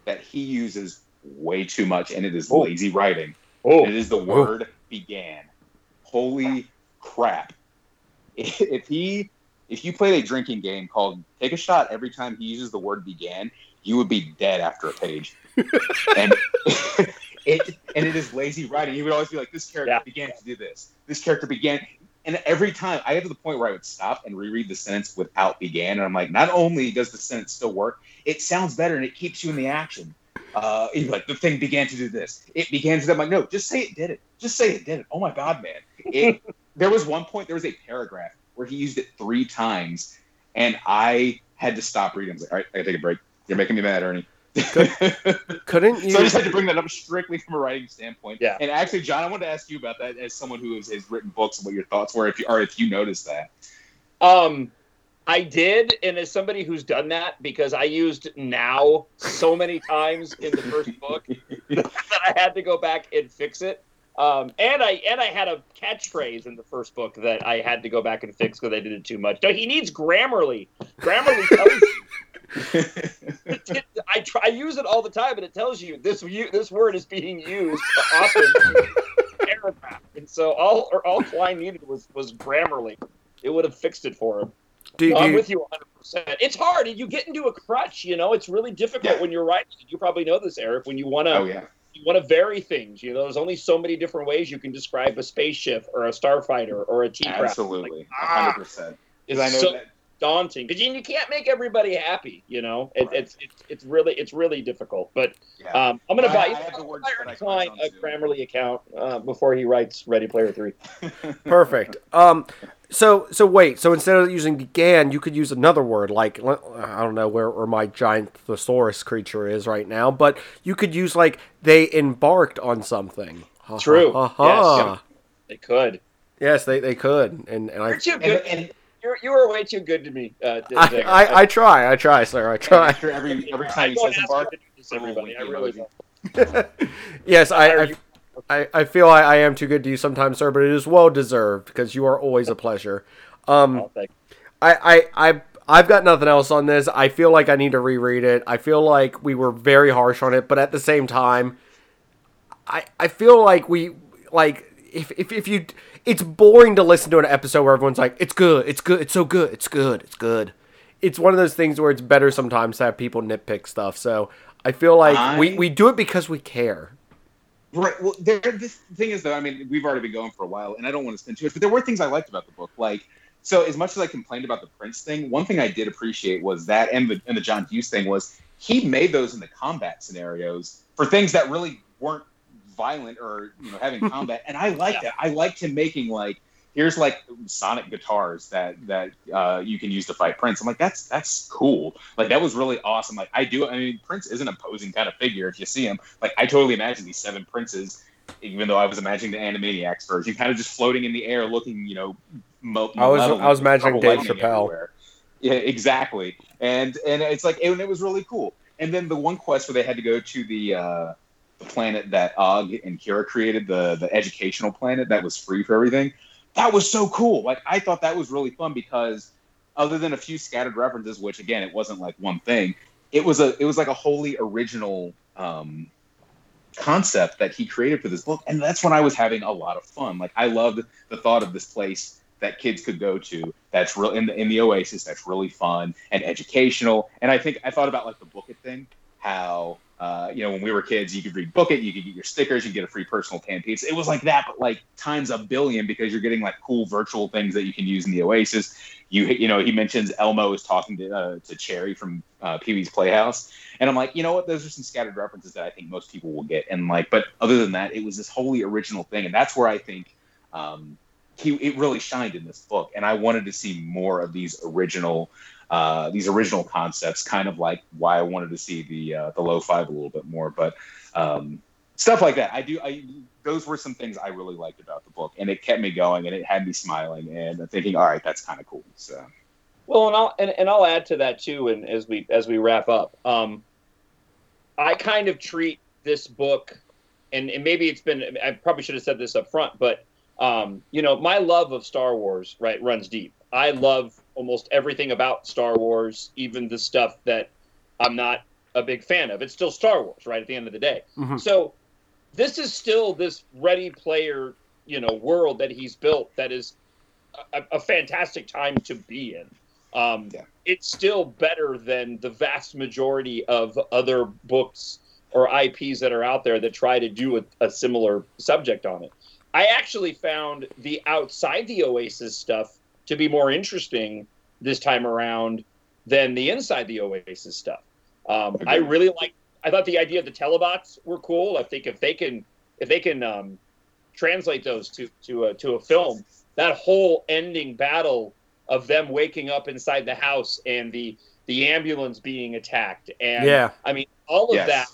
that he uses way too much, and it is Oh. lazy writing. Oh, And it is the word began. Holy crap! <laughs> If he, if you played a drinking game called "Take a Shot" every time he uses the word "began," you would be dead after a page. <laughs> and <laughs> it and it is lazy writing. He would always be like, "This character Yeah. began to do this. This character began." And every time I get to the point where I would stop and reread the sentence without began, and I'm like, not only does the sentence still work, it sounds better and it keeps you in the action. Uh, like, the thing began to do this. It began to do that. I'm like, no, just say it did it. Just say it did it. Oh my god, man! It, there was one point, there was a paragraph where he used it three times, and I had to stop reading. I was like, all right, I gotta take a break. You're making me mad, Ernie. <laughs> Couldn't you? So I just had to bring that up strictly from a writing standpoint. Yeah. And actually, John, I wanted to ask you about that as someone who has, has written books and what your thoughts were, if you or if you noticed that. Um, I did, and as somebody who's done that, because I used now so many times in the first book <laughs> that I had to go back and fix it. Um, and I and I had a catchphrase in the first book that I had to go back and fix because I did it too much. No, he needs Grammarly. Grammarly tells you. <laughs> I try I use it all the time, and it tells you this you, this word is being used often paragraph. And so all or all Cline needed was was Grammarly. It would have fixed it for him. do, No, do I'm you- with you 100%. It's hard, and you get into a crutch. You know, it's really difficult Yeah. when you're writing. You probably know this, Eric. When you want to, oh yeah. You want to vary things. You know, there's only so many different ways you can describe a spaceship or a starfighter or a T craft. Absolutely. ah, hundred percent. It's Because I know so that daunting because you, you can't make everybody happy. You know, it, it's, it's it's really it's really difficult. But yeah. um, I'm gonna I- buy, I have the words, buy I Cline a on Grammarly account uh, before he writes Ready Player Three. <laughs> Perfect. Um, so so wait. So instead of using began, you could use another word like I don't know where, where my giant thesaurus creature is right now, but you could use like they embarked on something. True. Ha, ha, Yes. ha. They could. Yes, they, they could, and and I You're too and, good. and, You're you were way too good to me. Uh, <laughs> I, Dick. I, I try, I try, sir, I try. after every every I time he says ask you embark, to do everybody. I really don't. <laughs> yes, I, I I, I feel I, I am too good to you sometimes, sir, but it is well deserved because you are always a pleasure. Um, Oh, I, I, I, I've got nothing else on this. I feel like I need to reread it. I feel like we were very harsh on it, but at the same time, I, I feel like we, like, if, if, if you, it's boring to listen to an episode where everyone's like, it's good, it's good, it's so good, it's good, it's good. It's one of those things where it's better sometimes to have people nitpick stuff. So I feel like we, we do it because we care. Right. Well, there. This thing is, though. I mean, we've already been going for a while, and I don't want to spend too much. But there were things I liked about the book. Like, so as much as I complained about the Prince thing, one thing I did appreciate was that, and the and the John Hughes thing was he made those in the combat scenarios for things that really weren't violent or you know having <laughs> combat. And I liked that. I liked him making like here's like sonic guitars that that uh, you can use to fight Prince. I'm like, that's that's cool. Like that was really awesome. Like I do. I mean, Prince isn't a posing kind of figure. If you see him, like I totally imagine these seven princes. Even though I was imagining the Animaniacs version, kind of just floating in the air, looking, you know, mo- I was I was imagining Dave Chappelle. everywhere. Yeah, exactly. And and it's like and it was really cool. And then the one quest where they had to go to the uh, the planet that Og and Kira created, the the educational planet that was free for everything. That was so cool. Like I thought that was really fun because other than a few scattered references, which again it wasn't like one thing, it was a it was like a wholly original um, concept that he created for this book, and that's when I was having a lot of fun. Like I loved the thought of this place that kids could go to that's real in the in the Oasis that's really fun and educational. And I think I thought about like the book it thing, how uh, you know when we were kids you could read book it, you could get your stickers, you get a free personal tan pizza. It was like that, but like times a billion because you're getting like cool virtual things that you can use in the Oasis. You you know he mentions Elmo is talking to uh, to Chairry from uh, Pee Wee's Playhouse, and I'm like you know what those are some scattered references that I think most people will get, and like but other than that it was this wholly original thing, and that's where I think. Um, he it really shined in this book, and I wanted to see more of these original uh, these original concepts. Kind of like why I wanted to see the uh, the low five a little bit more, but um, stuff like that. I do. I those were some things I really liked about the book, and it kept me going, and it had me smiling and thinking, all right, that's kind of cool. So Well, and I'll and, and I'll add to that too, and as we as we wrap up, um, I kind of treat this book, and, and maybe it's been I probably should have said this up front, but um, you know, my love of Star Wars right runs deep. I love almost everything about Star Wars, even the stuff that I'm not a big fan of. It's still Star Wars, right? At the end of the day, Mhm. so this is still this Ready Player, you know, world that he's built that is a, a fantastic time to be in. Um, Yeah. It's still better than the vast majority of other books or IPs that are out there that try to do a, a similar subject on it. I actually found the outside the Oasis stuff to be more interesting this time around than the inside the Oasis stuff. Um, I really like. I thought the idea of the telebots were cool. I think if they can, if they can um, translate those to to a, to a film, that whole ending battle of them waking up inside the house and the the ambulance being attacked and Yeah. I mean all of Yes. that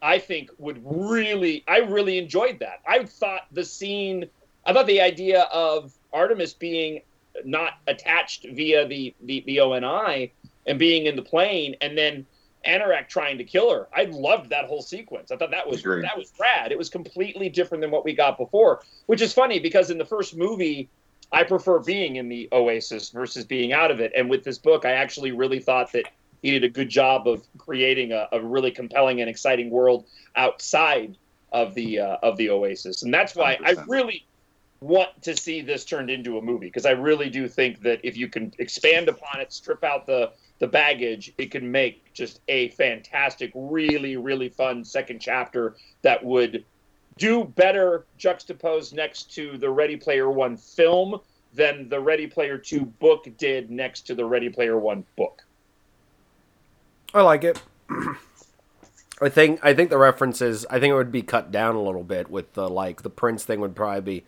I think would really I really enjoyed that. I thought the scene I thought the idea of Artemis being not attached via the the, the ONI and being in the plane and then Anorak trying to kill her. I loved that whole sequence. I thought that was Agreed. that was rad. It was completely different than what we got before, which is funny because in the first movie I prefer being in the Oasis versus being out of it. And with this book, I actually really thought that he did a good job of creating a, a really compelling and exciting world outside of the uh, of the Oasis. And that's why I 100%. really want to see this turned into a movie because I really do think that if you can expand upon it, strip out the the baggage, it can make just a fantastic, really, really fun second chapter that would do better juxtaposed next to the Ready Player One film than the Ready Player Two book did next to the Ready Player One book. I like it. <clears throat> I think I think the references I think it would be cut down a little bit with the like the Prince thing would probably be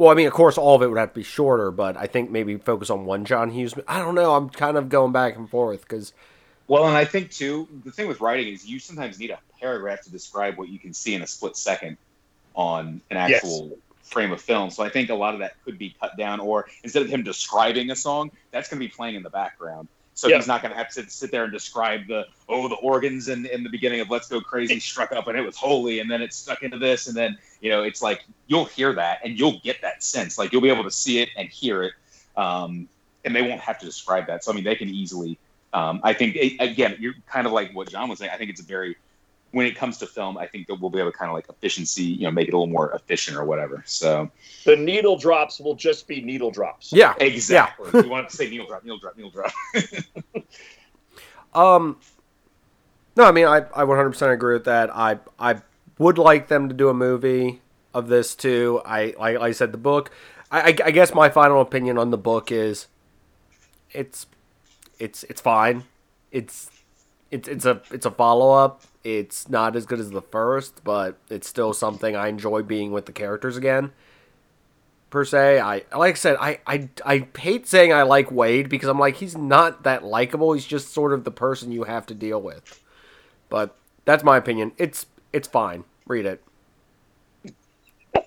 well, I mean, of course, all of it would have to be shorter, but I think maybe focus on one John Hughes. I don't know. I'm kind of going back and forth because Well, and I think too, the thing with writing is you sometimes need a paragraph to describe what you can see in a split second on an Yes. actual frame of film. So I think a lot of that could be cut down, or instead of him describing a song, that's going to be playing in the background. So Yeah. he's not going to have to sit there and describe the oh the organs in, in the beginning of Let's Go Crazy struck up and it was holy, and then it stuck into this, and then you know it's like you'll hear that and you'll get that sense, like you'll be able to see it and hear it, um, and they won't have to describe that. So I mean, they can easily um, I think again, you're kind of like what John was saying. I think it's a very when it comes to film, I think that we'll be able to kind of like efficiency, you know, make it a little more efficient or whatever. So The needle drops will just be needle drops. yeah, exactly, you want to say needle drop, needle drop, needle drop. <laughs> Um, no, I mean, I, I 100% agree with that. I I would like them to do a movie of this too. I like, I said, the book. I, I, I guess my final opinion on the book is, it's, it's it's fine. It's it's it's a it's a follow up. It's not as good as the first, but it's still something I enjoy being with the characters again. per se. I like I said, I, I I hate saying I like Wade because I'm like he's not that likable. He's just sort of the person you have to deal with. But that's my opinion. It's it's fine. Read it. <laughs>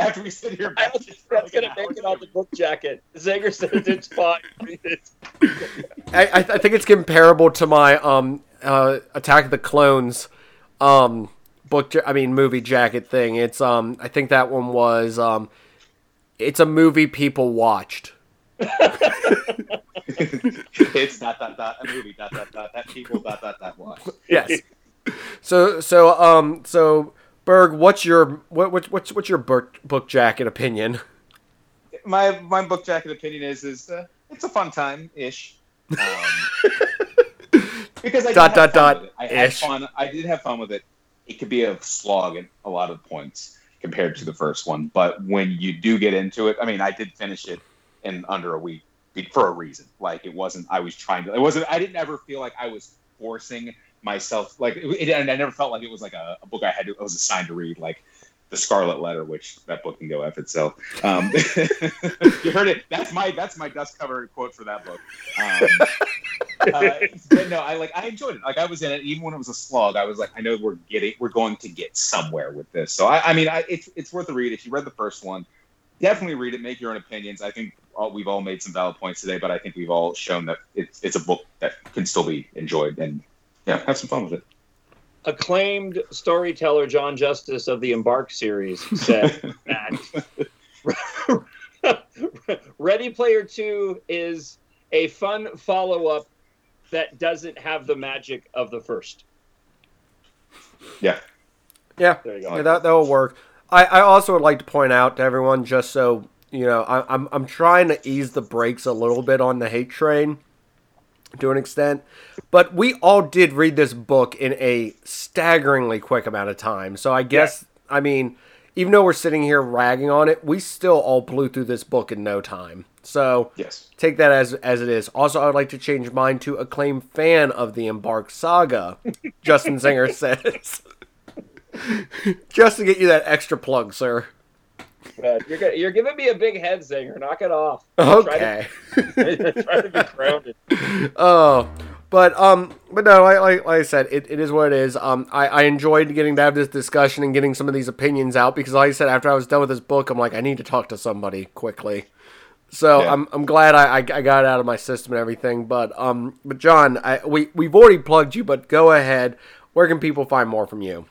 After we sit here, I was that's gonna make it on the book jacket. Zinger said it's fine. <laughs> I, I I think it's comparable to my um uh Attack of the Clones um book. I mean movie jacket thing. It's um I think that one was um it's a movie people watched. <laughs> it's dot dot dot a movie dot dot dot that people dot dot dot watch. Yes. So so um so Berg, what's your what, what what's what's your book book jacket opinion? My my book jacket opinion is is uh, it's a fun time ish. Um, <laughs> because I Dot, dot, dot. I had fun. I did have fun with it. It could be a slog at a lot of points compared to the first one, but when you do get into it, I mean, I did finish it in under a week for a reason. Like it wasn't. I was trying to. It wasn't. I didn't ever feel like I was forcing myself. Like it, and I never felt like it was like a, a book I had to. I was assigned to read. Like the Scarlet Letter, which that book can go f itself. Um, <laughs> you heard it. That's my that's my dust cover quote for that book. Um, <laughs> uh, but no, I like I enjoyed it. Like I was in it, even when it was a slog. I was like, I know we're getting, we're going to get somewhere with this. So I, I mean, I, it's it's worth a read. If you read the first one, definitely read it. Make your own opinions. I think all, we've all made some valid points today, but I think we've all shown that it's it's a book that can still be enjoyed and yeah, have some fun with it. Acclaimed storyteller John Justice of the Embark series said <laughs> that <laughs> Ready Player Two is a fun follow up that doesn't have the magic of the first. Yeah, Yeah, There you go. yeah that that will work. I, I also would like to point out to everyone, just so you know, I, I'm I'm trying to ease the brakes a little bit on the hate train, to an extent, but we all did read this book in a staggeringly quick amount of time. So I guess I mean, even though we're sitting here ragging on it, we still all blew through this book in no time. So yes. take that as as it is. Also, I would like to change mine to acclaimed fan of the Embark Saga. Justin Zinger <laughs> says, <laughs> just to get you that extra plug, sir. Uh, you're, you're giving me a big head, Zinger. Knock it off. Okay. Try to, <laughs> try to be grounded. Oh, but um, but no, like, like, like I said, it, it is what it is. Um, I, I enjoyed getting to have this discussion and getting some of these opinions out because, like I said, after I was done with this book, I'm like, I need to talk to somebody quickly. So Yeah. I'm, I'm glad I, I, I got it out of my system and everything. But um, but John, I, we we've already plugged you, but go ahead. Where can people find more from you?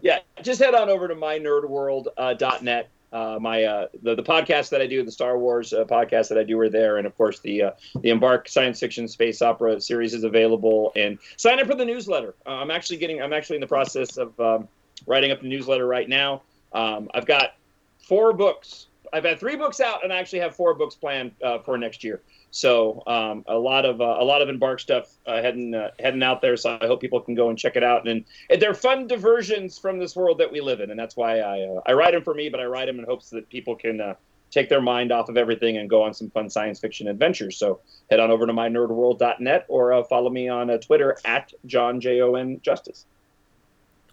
Yeah, just head on over to mynerdworld.net. Uh, my uh, the, the podcast that I do, the Star Wars uh, podcast that I do, are there, and of course the uh, the Embark Science Fiction Space Opera series is available. And sign up for the newsletter. Uh, I'm actually getting. I'm actually in the process of um, writing up the newsletter right now. Um, I've got four books. I've had three books out, and I actually have four books planned uh, for next year. So um, a lot of uh, a lot of Embark stuff uh, heading uh, heading out there. So I hope people can go and check it out. And, and they're fun diversions from this world that we live in, and that's why I uh, I write them for me, but I write them in hopes that people can uh, take their mind off of everything and go on some fun science fiction adventures. So head on over to mynerdworld.net or uh, follow me on uh, Twitter at John J O N Justice.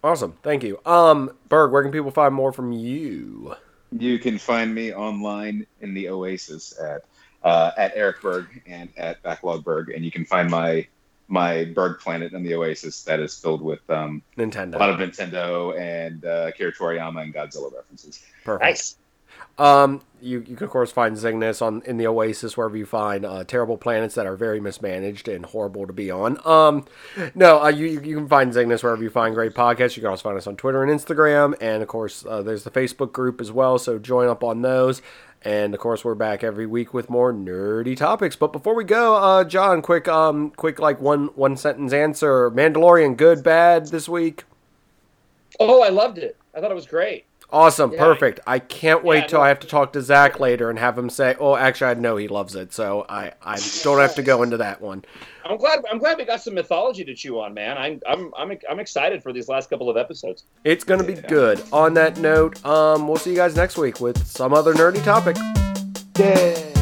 Awesome, thank you. Um, Berg, where can people find more from you? You can find me online in the Oasis at uh, at Eric Berg and at Backlog Berg, and you can find my my Berg planet in the Oasis that is filled with um, Nintendo. a lot of Nintendo and uh, Akira Toriyama and Godzilla references. Perfect. Nice. Um, you, you can of course find Zing This on in the Oasis wherever you find uh, terrible planets that are very mismanaged and horrible to be on. Um, no, uh, you you can find Zing This wherever you find great podcasts. You can also find us on Twitter and Instagram, and of course uh, there's the Facebook group as well. So join up on those. And of course, we're back every week with more nerdy topics. But before we go, uh, John, quick, um, quick, like one one sentence answer: Mandalorian, good, bad this week? Oh, I loved it. I thought it was great. Awesome, Yeah. perfect. I can't wait Yeah, till no. I have to talk to Zach later and have him say, "Oh, actually, I know he loves it," so I, I don't have to go into that one. I'm glad. I'm glad we got some mythology to chew on, man. I'm I'm I'm, I'm excited for these last couple of episodes. It's gonna be Yeah. good. On that note, um, we'll see you guys next week with some other nerdy topic. Yay!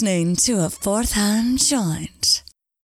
Listening to a fourth hand joint.